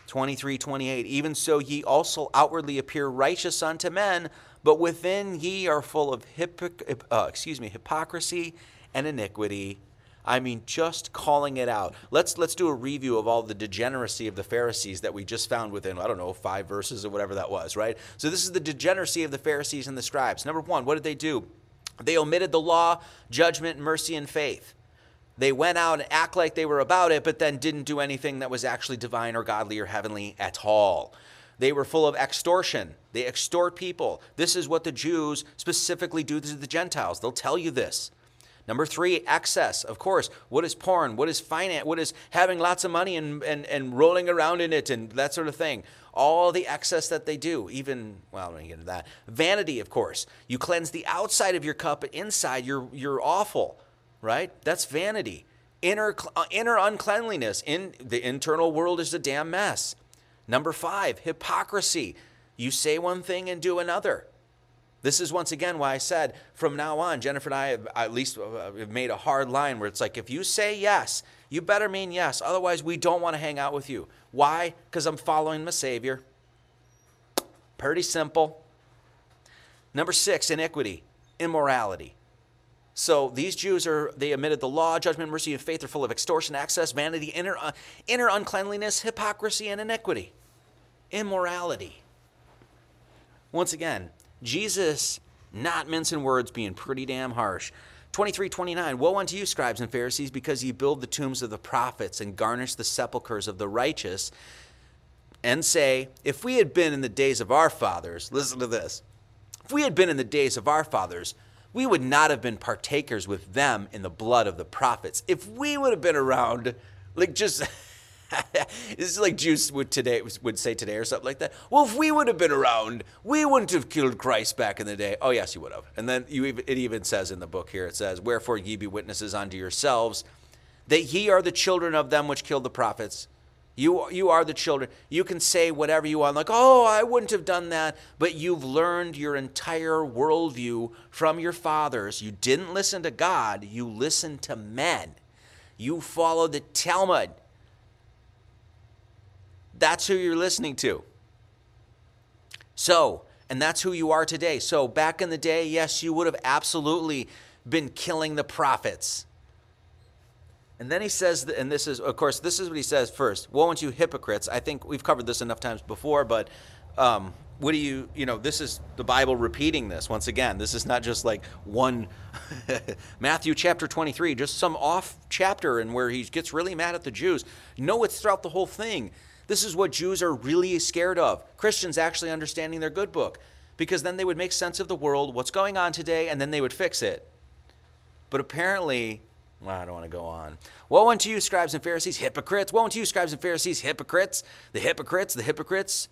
23, 28. Even so, ye also outwardly appear righteous unto men, but within ye are full of hypoc- uh, excuse me, hypocrisy and iniquity. I mean, just calling it out. Let's let's do a review of all the degeneracy of the Pharisees that we just found within I don't know five verses or whatever that was, right? So this is the degeneracy of the Pharisees and the scribes. Number one, what did they do? They omitted the law, judgment, mercy, and faith. They went out and act like they were about it, but then didn't do anything that was actually divine or godly or heavenly at all. They were full of extortion. They extort people. This is what the Jews specifically do to the Gentiles. They'll tell you this. Number three, excess. Of course, what is porn? What is finance? What is having lots of money and, and, and rolling around in it and that sort of thing? All the excess that they do, even, well, going to get into that. Vanity, of course. You cleanse the outside of your cup, but inside you're, you're awful, right? That's vanity. Inner, uh, inner uncleanliness. In, the internal world is a damn mess. Number five, hypocrisy. You say one thing and do another. This is once again why I said from now on, Jennifer and I have at least uh, have made a hard line where it's like, if you say yes, you better mean yes. Otherwise, we don't want to hang out with you. Why? Because I'm following my Savior. Pretty simple. Number six, iniquity, immorality. So these Jews are, they omitted the law, judgment, mercy, and faith are full of extortion, excess, vanity, inner, uh, inner uncleanliness, hypocrisy, and iniquity, immorality. Once again, Jesus not mincing words, being pretty damn harsh. 23, 29, Woe unto you, scribes and Pharisees, because ye build the tombs of the prophets and garnish the sepulchres of the righteous, and say, If we had been in the days of our fathers, listen to this, if we had been in the days of our fathers, we would not have been partakers with them in the blood of the prophets. If we would have been around, like just this is like Jews would today would say today or something like that. Well, if we would have been around, we wouldn't have killed Christ back in the day. Oh yes, you would have. And then you it even says in the book here it says, "Wherefore ye be witnesses unto yourselves that ye are the children of them which killed the prophets." You, you are the children. You can say whatever you want, like, oh, I wouldn't have done that. But you've learned your entire worldview from your fathers. You didn't listen to God, you listened to men. You followed the Talmud. That's who you're listening to. So, and that's who you are today. So, back in the day, yes, you would have absolutely been killing the prophets. And then he says, and this is, of course, this is what he says first. Woe unto you hypocrites. I think we've covered this enough times before, but um, what do you, you know, this is the Bible repeating this once again. This is not just like one Matthew chapter 23, just some off chapter and where he gets really mad at the Jews. No, it's throughout the whole thing. This is what Jews are really scared of. Christians actually understanding their good book, because then they would make sense of the world, what's going on today, and then they would fix it. But apparently, well, I don't want to go on. Woe unto you, scribes and Pharisees, hypocrites. Woe unto you, scribes and Pharisees, hypocrites. The hypocrites, the hypocrites,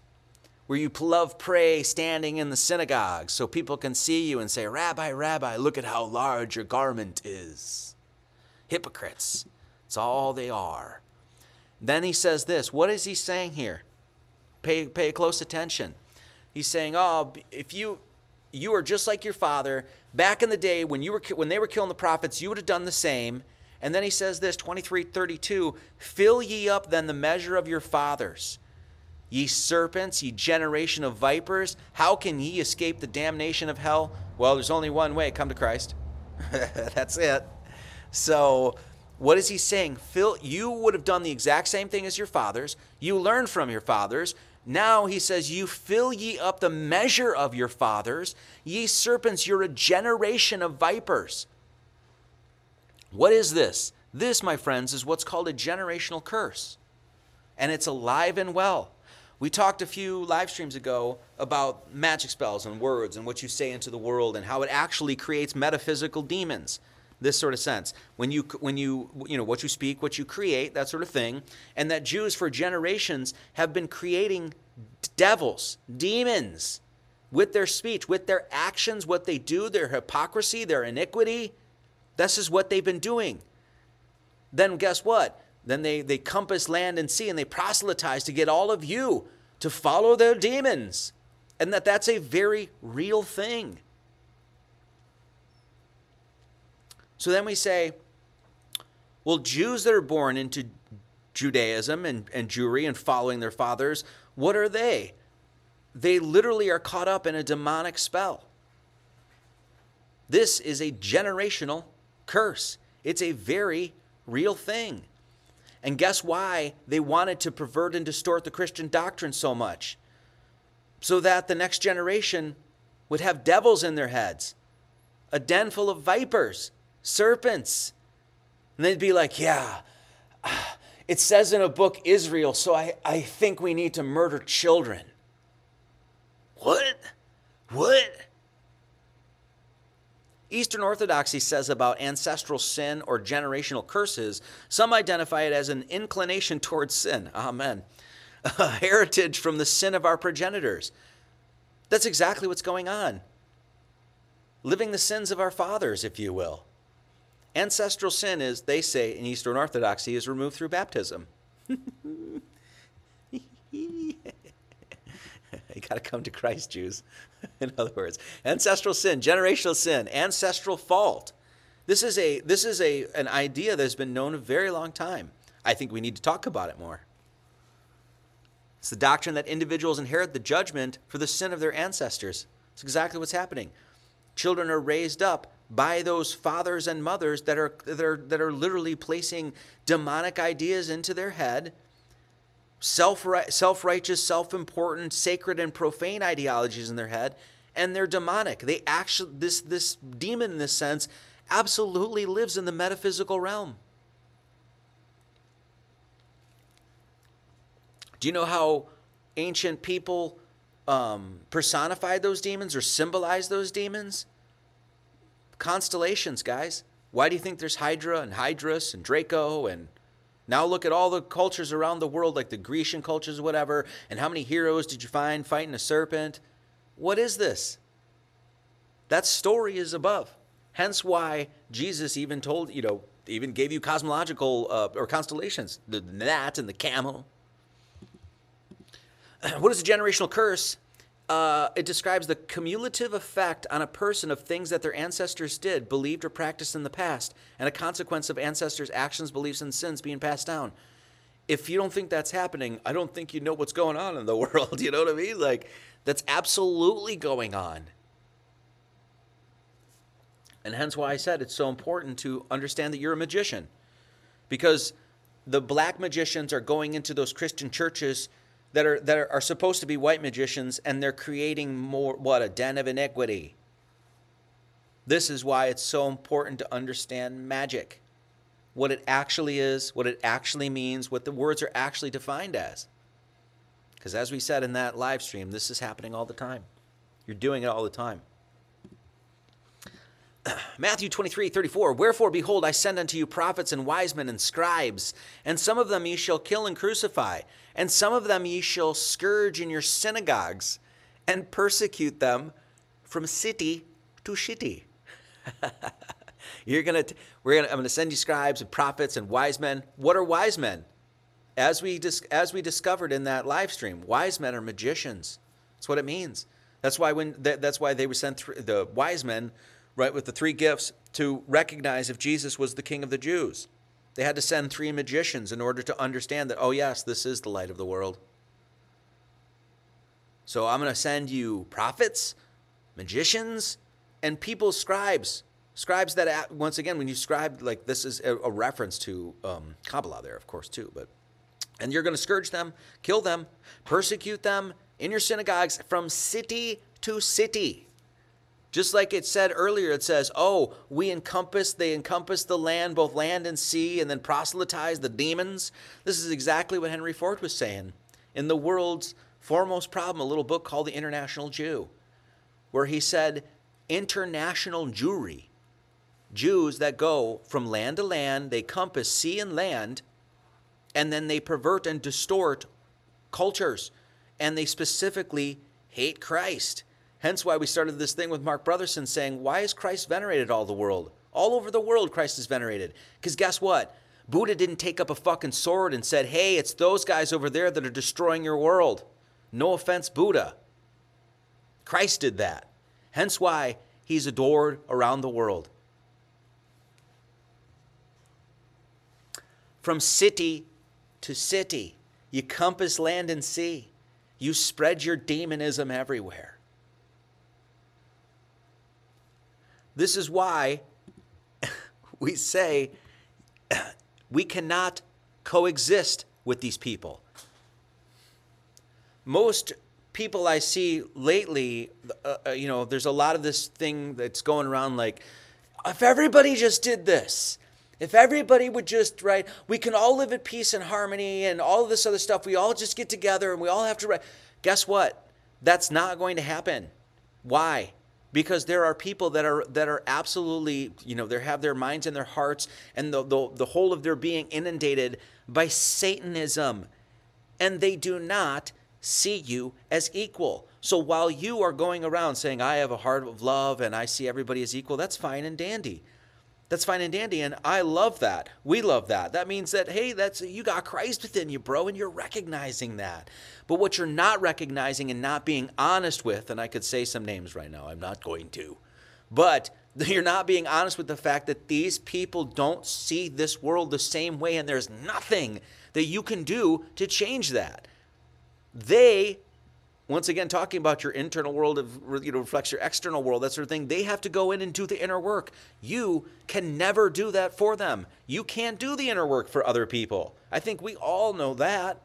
where you love pray standing in the synagogue so people can see you and say, Rabbi, Rabbi, look at how large your garment is. Hypocrites. It's all they are. Then he says this. What is he saying here? Pay, pay close attention. He's saying, Oh, if you you are just like your father. Back in the day when you were when they were killing the prophets, you would have done the same. And then he says this 23:32, "Fill ye up then the measure of your fathers. Ye serpents, ye generation of vipers, how can ye escape the damnation of hell? Well, there's only one way, come to Christ. That's it. So, what is he saying? Phil, you would have done the exact same thing as your fathers. You learned from your fathers. Now he says, You fill ye up the measure of your fathers. Ye serpents, you're a generation of vipers. What is this? This, my friends, is what's called a generational curse. And it's alive and well. We talked a few live streams ago about magic spells and words and what you say into the world and how it actually creates metaphysical demons this sort of sense. When you when you you know what you speak, what you create, that sort of thing, and that Jews for generations have been creating devils, demons with their speech, with their actions, what they do, their hypocrisy, their iniquity. This is what they've been doing. Then guess what? Then they, they compass land and sea and they proselytize to get all of you to follow their demons. And that that's a very real thing. So then we say, well, Jews that are born into Judaism and, and Jewry and following their fathers, what are they? They literally are caught up in a demonic spell. This is a generational curse. It's a very real thing. And guess why they wanted to pervert and distort the Christian doctrine so much? So that the next generation would have devils in their heads, a den full of vipers, serpents. And they'd be like, yeah, it says in a book Israel, so I, I think we need to murder children. What? What? Eastern Orthodoxy says about ancestral sin or generational curses, some identify it as an inclination towards sin. Amen. A heritage from the sin of our progenitors. That's exactly what's going on. Living the sins of our fathers, if you will. Ancestral sin is, they say in Eastern Orthodoxy, is removed through baptism. you got to come to Christ, Jews. in other words, ancestral sin, generational sin, ancestral fault. This is a this is a an idea that's been known a very long time. I think we need to talk about it more. It's the doctrine that individuals inherit the judgment for the sin of their ancestors. It's exactly what's happening. Children are raised up by those fathers and mothers that are, that are, that are literally placing demonic ideas into their head, self righteous, self important, sacred, and profane ideologies in their head, and they're demonic. They actually, this, this demon in this sense, absolutely lives in the metaphysical realm. Do you know how ancient people um, personified those demons or symbolized those demons? Constellations, guys. Why do you think there's Hydra and Hydrus and Draco and now look at all the cultures around the world, like the Grecian cultures, whatever, and how many heroes did you find fighting a serpent? What is this? That story is above. Hence why Jesus even told, you know, even gave you cosmological uh, or constellations, the gnat and the camel. what is a generational curse? Uh, it describes the cumulative effect on a person of things that their ancestors did, believed, or practiced in the past, and a consequence of ancestors' actions, beliefs, and sins being passed down. If you don't think that's happening, I don't think you know what's going on in the world. You know what I mean? Like, that's absolutely going on. And hence why I said it's so important to understand that you're a magician. Because the black magicians are going into those Christian churches that are that are, supposed to be white magicians and they're creating more what a den of iniquity. This is why it's so important to understand magic. What it actually is, what it actually means, what the words are actually defined as. Because as we said in that live stream, this is happening all the time. You're doing it all the time. Matthew 23, 34. Wherefore, behold, I send unto you prophets and wise men and scribes, and some of them ye shall kill and crucify, and some of them ye shall scourge in your synagogues, and persecute them from city to city. You're gonna, we're gonna, I'm gonna send you scribes and prophets and wise men. What are wise men? As we dis, as we discovered in that live stream, wise men are magicians. That's what it means. That's why when that's why they were sent th- the wise men right, with the three gifts to recognize if Jesus was the king of the Jews. They had to send three magicians in order to understand that, oh, yes, this is the light of the world. So I'm going to send you prophets, magicians, and people, scribes. Scribes that, once again, when you scribe, like this is a, reference to um, Kabbalah there, of course, too. But and you're going to scourge them, kill them, persecute them in your synagogues from city to city. Just like it said earlier, it says, Oh, we encompass, they encompass the land, both land and sea, and then proselytize the demons. This is exactly what Henry Ford was saying in the world's foremost problem, a little book called The International Jew, where he said, International Jewry. Jews that go from land to land, they compass sea and land, and then they pervert and distort cultures, and they specifically hate Christ Hence why we started this thing with Mark Brotherson saying, Why is Christ venerated all the world? All over the world, Christ is venerated. Because guess what? Buddha didn't take up a fucking sword and said, Hey, it's those guys over there that are destroying your world. No offense, Buddha. Christ did that. Hence why he's adored around the world. From city to city, you compass land and sea. You spread your demonism everywhere. This is why we say We cannot coexist with these people. Most people I see lately, uh, uh, you know, there's a lot of this thing that's going around like, if everybody just did this, if everybody would just, right, we can all live at peace and harmony and all this other stuff, we all just get together and we all have to. Guess what? That's not going to happen. Why? Because there are people that are that are absolutely, you know, they have their minds and their hearts and the, the, the whole of their being inundated by Satanism. And they do not see you as equal. So while you are going around saying, I have a heart of love and I see everybody as equal, that's fine and dandy. That's fine and dandy. And I love that. We love that. That means that, hey, that's you got Christ within you, bro, and you're recognizing that. But what you're not recognizing and not being honest with, and I could say some names right now, I'm not going to, but you're not being honest with the fact that these people don't see this world the same way, and there's nothing that you can do to change that. They, once again, talking about your internal world of you know reflects your external world, that sort of thing. They have to go in and do the inner work. You can never do that for them. You can't do the inner work for other people. I think we all know that.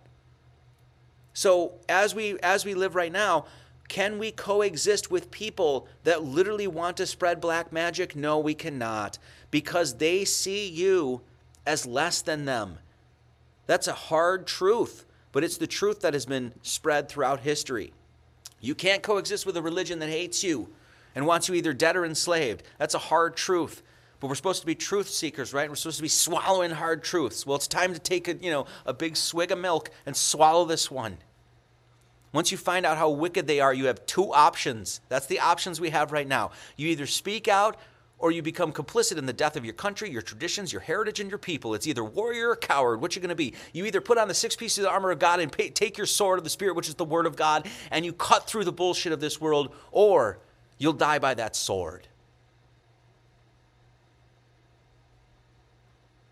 So as we as we live right now, can we coexist with people that literally want to spread black magic? No, we cannot because they see you as less than them. That's a hard truth but it's the truth that has been spread throughout history. You can't coexist with a religion that hates you and wants you either dead or enslaved. That's a hard truth. But we're supposed to be truth seekers, right? We're supposed to be swallowing hard truths. Well, it's time to take a, you know, a big swig of milk and swallow this one. Once you find out how wicked they are, you have two options. That's the options we have right now. You either speak out or you become complicit in the death of your country, your traditions, your heritage, and your people. It's either warrior or coward. What you're going to be? You either put on the six pieces of armor of God and pay, take your sword of the Spirit, which is the Word of God, and you cut through the bullshit of this world, or you'll die by that sword.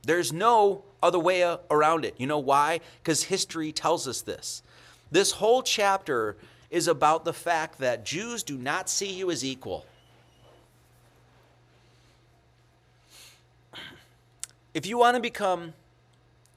There's no other way around it. You know why? Because history tells us this. This whole chapter is about the fact that Jews do not see you as equal. If you want to become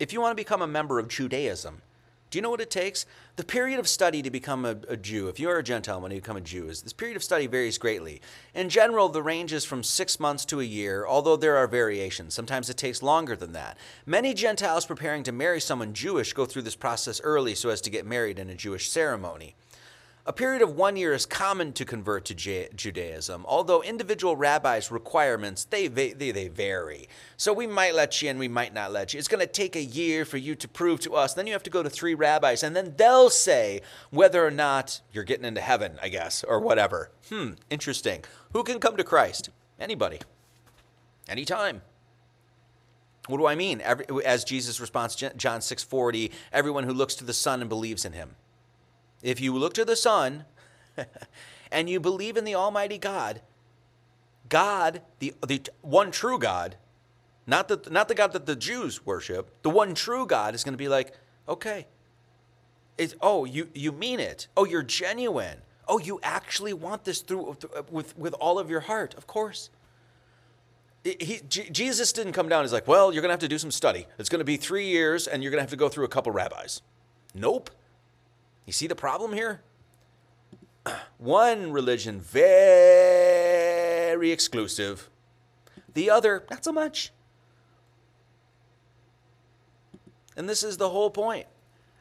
if you want to become a member of Judaism, do you know what it takes? The period of study to become a, a, Jew, if you're a Gentile and when you become a Jew, is this period of study varies greatly. In general, the range is from six months to a year, although there are variations. Sometimes it takes longer than that. Many Gentiles preparing to marry someone Jewish go through this process early so as to get married in a Jewish ceremony. A period of one year is common to convert to Judaism, although individual rabbis' requirements they, they, they vary. So we might let you in, we might not let you. It's going to take a year for you to prove to us. Then you have to go to three rabbis, and then they'll say whether or not you're getting into heaven, I guess, or whatever. Hmm, interesting. Who can come to Christ? Anybody. Anytime. What do I mean? Every, as Jesus responds, John 6:40, everyone who looks to the Son and believes in him. If you look to the Son and you believe in the Almighty God, God, the, the one true God, not the, not the God that the Jews worship, the one true God is going to be like, okay, it's, oh, you, you mean it. Oh, you're genuine. Oh, you actually want this through, with, with all of your heart. Of course. He, G- Jesus didn't come down. He's like, well, you're going to have to do some study. It's going to be three years, and you're going to have to go through a couple rabbis. Nope. You see the problem here? One religion, very exclusive. The other, not so much. And this is the whole point.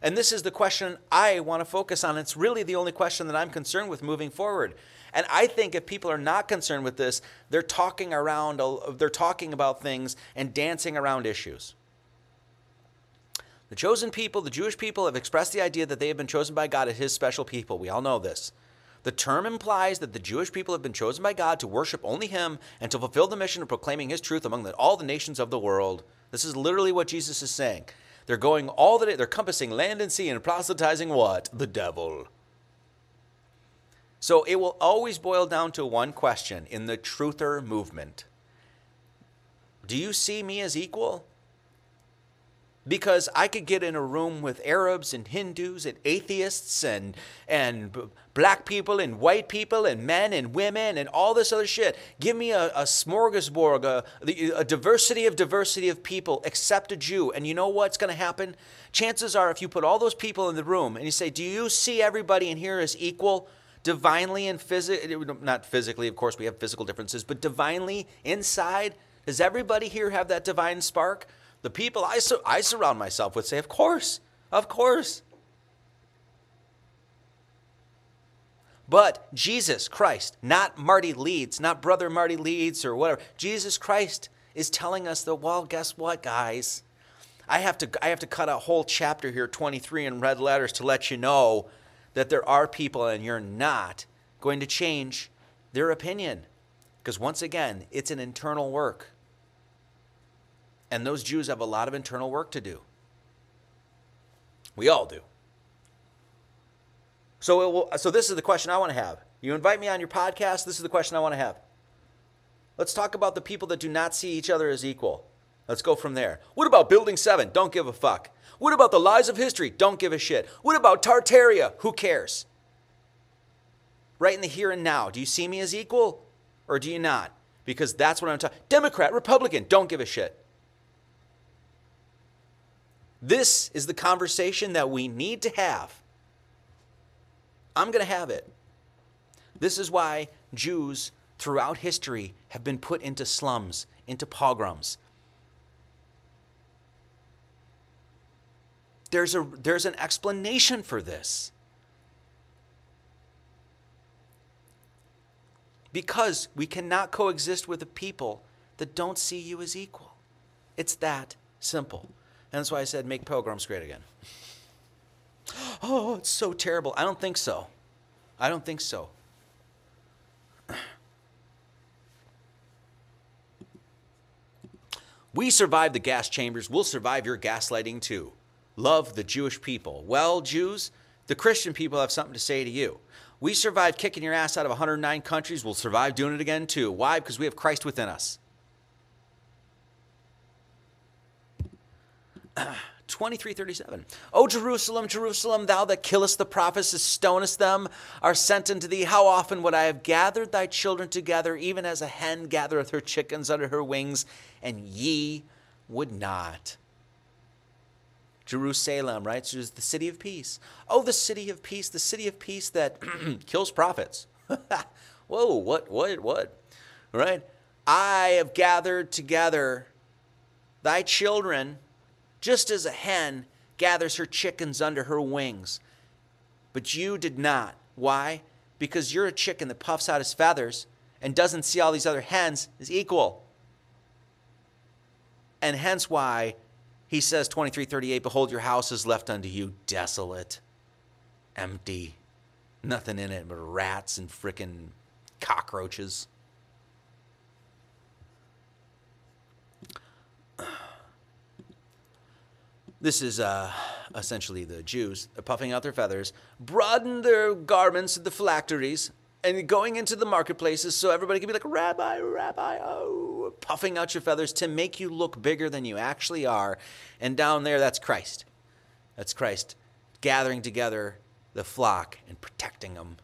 And this is the question I want to focus on. It's really the only question that I'm concerned with moving forward. And I think if people are not concerned with this, they're talking around they're talking about things and dancing around issues. The chosen people, the Jewish people, have expressed the idea that they have been chosen by God as His special people. We all know this. The term implies that the Jewish people have been chosen by God to worship only Him and to fulfill the mission of proclaiming His truth among the, all the nations of the world. This is literally what Jesus is saying. They're going all the day, they're compassing land and sea and proselytizing what? The devil. So it will always boil down to one question in the truther movement Do you see me as equal? Because I could get in a room with Arabs and Hindus and atheists and and black people and white people and men and women and all this other shit. Give me a, a smorgasbord, a, a diversity of diversity of people, except a Jew. And you know what's going to happen? Chances are, if you put all those people in the room and you say, "Do you see everybody in here as equal?" divinely and physically, not physically, of course, we have physical differences, but divinely inside, does everybody here have that divine spark? The people I, su- I surround myself with say, Of course, of course. But Jesus Christ, not Marty Leeds, not Brother Marty Leeds or whatever, Jesus Christ is telling us that, well, guess what, guys? I have to I have to cut a whole chapter here, 23 in red letters, to let you know that there are people and you're not going to change their opinion. Because once again, it's an internal work. And those Jews have a lot of internal work to do. We all do. So, will, so this is the question I want to have. You invite me on your podcast, this is the question I want to have. Let's talk about the people that do not see each other as equal. Let's go from there. What about Building 7? Don't give a fuck. What about the lies of history? Don't give a shit. What about Tartaria? Who cares? Right in the here and now, do you see me as equal or do you not? Because that's what I'm talking. Democrat, Republican, don't give a shit. This is the conversation that we need to have. I'm going to have it. This is why Jews throughout history have been put into slums, into pogroms. There's, a, there's an explanation for this. Because we cannot coexist with a people that don't see you as equal. It's that simple. And that's why I said make pogroms great again. Oh, it's so terrible. I don't think so. I don't think so. We survived the gas chambers. We'll survive your gaslighting too. Love the Jewish people. Well, Jews, the Christian people have something to say to you. We survived kicking your ass out of 109 countries. We'll survive doing it again too. Why? Because we have Christ within us. 2337. O Jerusalem, Jerusalem, thou that killest the prophets and stonest them, are sent unto thee. How often would I have gathered thy children together, even as a hen gathereth her chickens under her wings, and ye would not. Jerusalem, right? So it's the city of peace. Oh, the city of peace, the city of peace that kills prophets. Whoa, what, what, what? Right? I have gathered together thy children just as a hen gathers her chickens under her wings. But you did not. Why? Because you're a chicken that puffs out his feathers and doesn't see all these other hens as equal. And hence why he says 2338 behold your house is left unto you desolate empty nothing in it but rats and frickin' cockroaches This is uh, essentially the Jews puffing out their feathers, broaden their garments at the phylacteries, and going into the marketplaces so everybody can be like, Rabbi, Rabbi, oh, puffing out your feathers to make you look bigger than you actually are. And down there, that's Christ. That's Christ gathering together the flock and protecting them.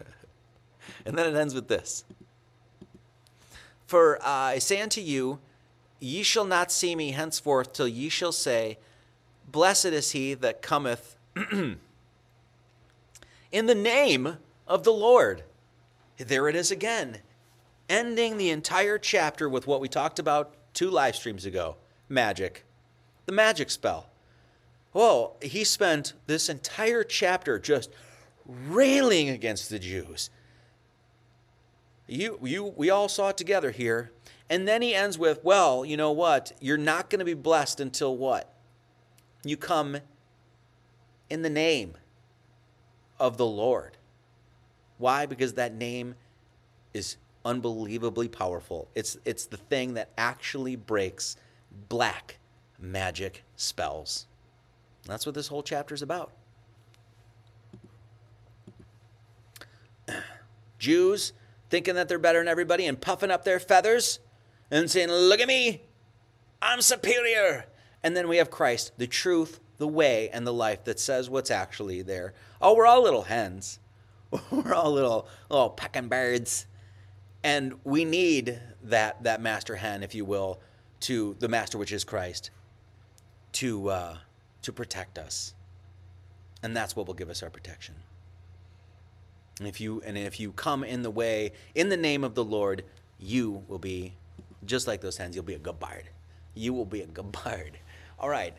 and then it ends with this For uh, I say unto you, Ye shall not see me henceforth till ye shall say, Blessed is he that cometh in the name of the Lord. There it is again, ending the entire chapter with what we talked about two live streams ago magic. The magic spell. Well, he spent this entire chapter just railing against the Jews. You, you, we all saw it together here. And then he ends with, well, you know what? You're not going to be blessed until what? You come in the name of the Lord. Why? Because that name is unbelievably powerful. It's, it's the thing that actually breaks black magic spells. That's what this whole chapter is about. Jews thinking that they're better than everybody and puffing up their feathers and saying, Look at me, I'm superior. And then we have Christ, the truth, the way, and the life that says what's actually there. Oh, we're all little hens. We're all little little pecking birds. And we need that that master hen, if you will, to the master which is Christ, to uh, to protect us. And that's what will give us our protection. And if you and if you come in the way, in the name of the Lord, you will be just like those hands, you'll be a gabbard. You will be a gabbard. All right.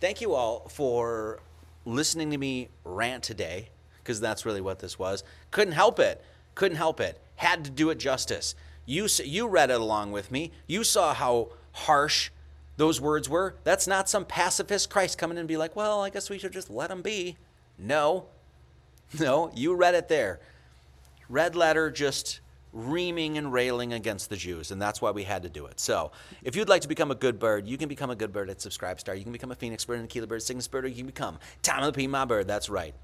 Thank you all for listening to me rant today, because that's really what this was. Couldn't help it. Couldn't help it. Had to do it justice. You you read it along with me. You saw how harsh those words were. That's not some pacifist Christ coming in and be like, "Well, I guess we should just let them be." No. No, you read it there. Red letter just reaming and railing against the Jews, and that's why we had to do it. So, if you'd like to become a good bird, you can become a good bird at Subscribestar. You can become a Phoenix bird and a Keeler bird, Cygnus bird, or you can become Tom of the P, my bird. That's right.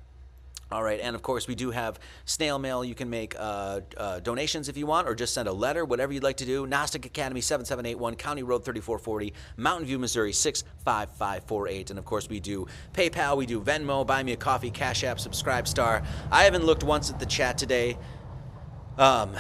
All right, and of course, we do have snail mail. You can make uh, uh, donations if you want, or just send a letter, whatever you'd like to do. Gnostic Academy, 7781, County Road 3440, Mountain View, Missouri, 65548. And of course, we do PayPal, we do Venmo, Buy Me a Coffee, Cash App, Subscribe Star. I haven't looked once at the chat today. Um,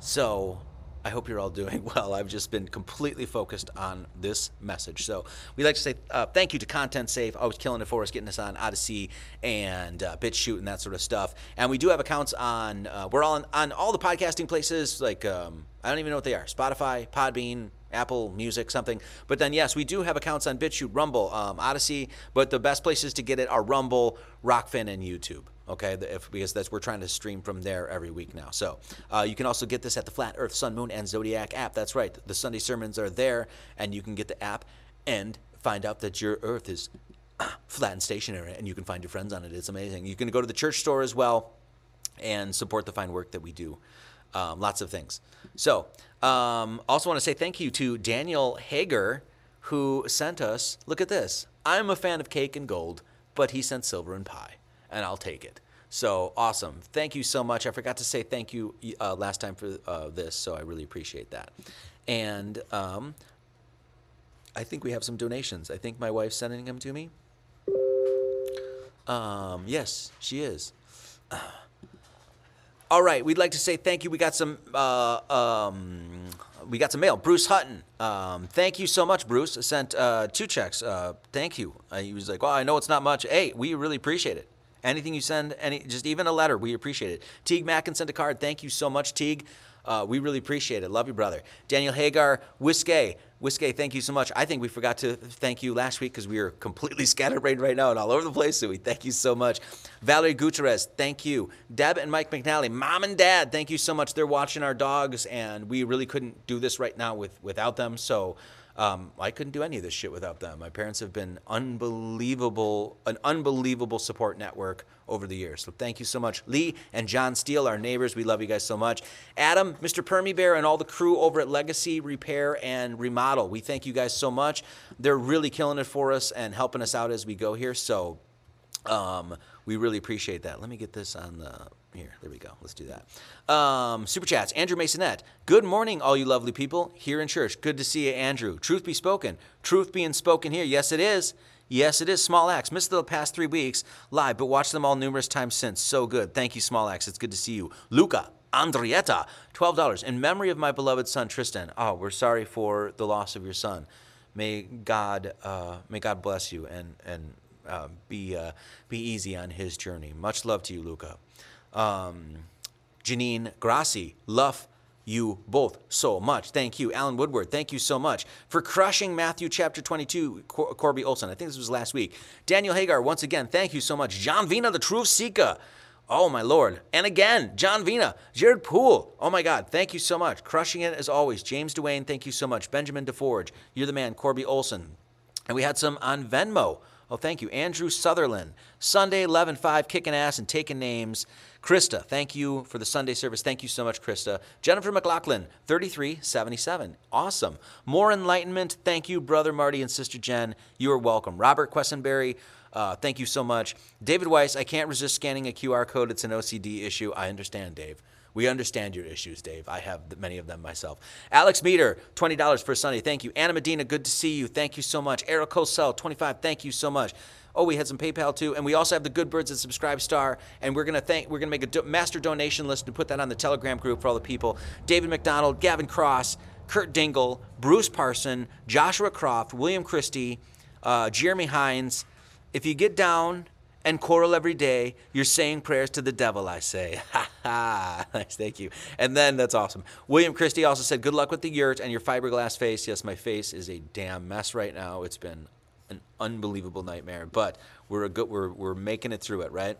so I hope you're all doing well. I've just been completely focused on this message. So we'd like to say uh, thank you to Content Safe, always killing it for us, getting us on Odysee and uh, BitChute and that sort of stuff. And we do have accounts on, uh, we're all on, on all the podcasting places, like, um, I don't even know what they are Spotify, Podbean, Apple Music, something. But then, yes, we do have accounts on BitChute, Rumble, um, Odysee, but the best places to get it are Rumble, Rokfin, and YouTube. Okay, if, because that's we're trying to stream from there every week now. So uh, you can also get this at the Flat Earth, Sun, Moon, and Zodiac app. That's right, the Sunday sermons are there, and you can get the app and find out that your Earth is flat and stationary, and you can find your friends on it. It's amazing. You can go to the church store as well and support the fine work that we do. Um, lots of things. So, um, also want to say thank you to Daniel Hager, who sent us. Look at this. I'm a fan of cake and gold, but he sent silver and pie and I'll take it. So awesome. Thank you so much. I forgot to say thank you uh, last time for uh, this, so I really appreciate that. And um, I think we have some donations. I think my wife's sending them to me. Um, yes, she is. All right, we'd like to say thank you. We got some uh, um, we got some mail. Bruce Hutton, um, thank you so much, Bruce. Sent uh, two checks. Uh, thank you. He was like, "Well, I know it's not much. Hey, we really appreciate it. Anything you send, any just even a letter, we appreciate it. Teague Mackin sent a card. Thank you so much, Teague. Uh, we really appreciate it. Love you, brother. Daniel Hagar, Whiskey. Whiskey, thank you so much. I think we forgot to thank you last week because we are completely scatterbrained right now and all over the place. So we thank you so much. Valerie Gutierrez, thank you. Deb and Mike McNally, mom and dad, thank you so much. They're watching our dogs, and we really couldn't do this right now with, without them. So um, I couldn't do any of this shit without them. My parents have been unbelievable, an unbelievable support network over the years. So thank you so much, Lee and John Steele, our neighbors. We love you guys so much. Adam, Mr. Permy Bear, and all the crew over at Legacy Repair and Remodel. We thank you guys so much. They're really killing it for us and helping us out as we go here. So um, we really appreciate that. Let me get this on the here. There we go. Let's do that. Um, super chats. Andrew Masonette. Good morning, all you lovely people here in church. Good to see you, Andrew. Truth be spoken. Truth being spoken here. Yes, it is. Yes, it is. Small Axe. Missed the past three weeks live, but watched them all numerous times since. So good. Thank you, Small Axe. It's good to see you. Luca. Andrietta, $12. In memory of my beloved son, Tristan. Oh, we're sorry for the loss of your son. May God, uh, may God bless you and, and uh, be, uh, be easy on his journey. Much love to you, Luca. Um, Janine Grassi, love you both so much. Thank you. Alan Woodward, thank you so much for crushing Matthew chapter 22, Cor- Corby Olson. I think this was last week. Daniel Hagar, once again, thank you so much. John Vina, the truth seeker. Oh, my Lord. And again, John Vina, Jared Poole. Oh, my God. Thank you so much. Crushing it as always. James Duane, thank you so much. Benjamin DeForge, you're the man. Corby Olson. And we had some on Venmo. Oh, thank you. Andrew Sutherland, Sunday 11 5, kicking ass and taking names. Krista, thank you for the Sunday service. Thank you so much, Krista. Jennifer McLaughlin, 3377. Awesome. More enlightenment. Thank you, Brother Marty and Sister Jen. You are welcome. Robert Quessenberry, uh, thank you so much. David Weiss, I can't resist scanning a QR code. It's an OCD issue. I understand, Dave. We understand your issues, Dave. I have many of them myself. Alex Meter, $20 for Sunday. Thank you. Anna Medina, good to see you. Thank you so much. Eric Cosell, 25 Thank you so much. Oh, we had some PayPal too, and we also have the Good Birds and Subscribe Star, and we're gonna thank we're gonna make a do- master donation list and put that on the Telegram group for all the people. David McDonald, Gavin Cross, Kurt Dingle, Bruce Parson, Joshua Croft, William Christie, uh, Jeremy Hines. If you get down and choral every day, you're saying prayers to the devil, I say. Ha ha. Nice, thank you. And then that's awesome. William Christie also said, Good luck with the yurt and your fiberglass face. Yes, my face is a damn mess right now. It's been an unbelievable nightmare, but we're a good we're we're making it through it, right?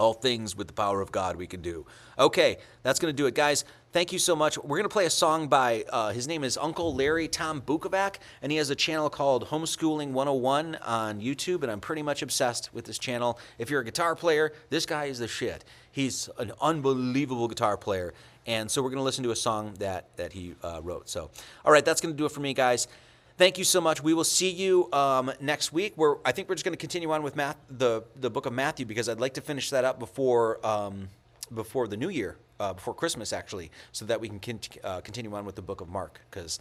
All things with the power of God we can do. Okay, that's going to do it, guys. Thank you so much. We're going to play a song by, uh, his name is Uncle Larry Tom Bukovac, and he has a channel called Homeschooling 101 on YouTube, and I'm pretty much obsessed with this channel. If you're a guitar player, this guy is the shit. He's an unbelievable guitar player, and so we're going to listen to a song that, that he uh, wrote. So, all right, that's going to do it for me, guys. Thank you so much. We will see you um, next week. Where I think we're just going to continue on with math, the the book of Matthew, because I'd like to finish that up before um, before the new year, uh, before Christmas, actually, so that we can uh, continue on with the book of Mark. Because,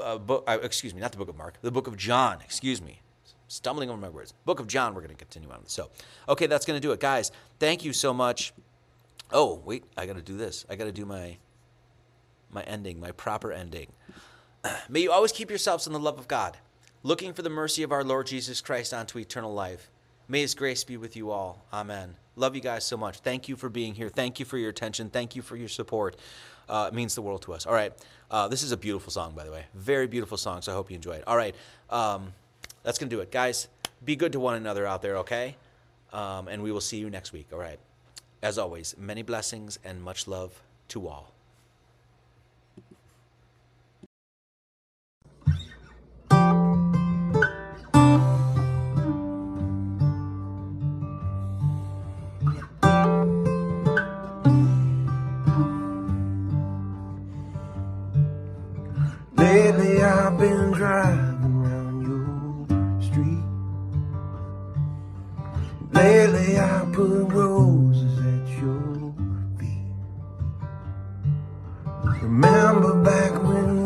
uh, uh, excuse me, not the book of Mark, the book of John. Excuse me, stumbling over my words. Book of John. We're going to continue on. So, okay, that's going to do it, guys. Thank you so much. Oh wait, I got to do this. I got to do my my ending, my proper ending. May you always keep yourselves in the love of God, looking for the mercy of our Lord Jesus Christ unto eternal life. May his grace be with you all. Amen. Love you guys so much. Thank you for being here. Thank you for your attention. Thank you for your support. Uh, it means the world to us. All right. Uh, this is a beautiful song, by the way. Very beautiful song, so I hope you enjoy it. All right. Um, that's going to do it. Guys, be good to one another out there, okay? Um, and we will see you next week. All right. As always, many blessings and much love to all. Driving around your street. Lately I put roses at your feet. Remember back when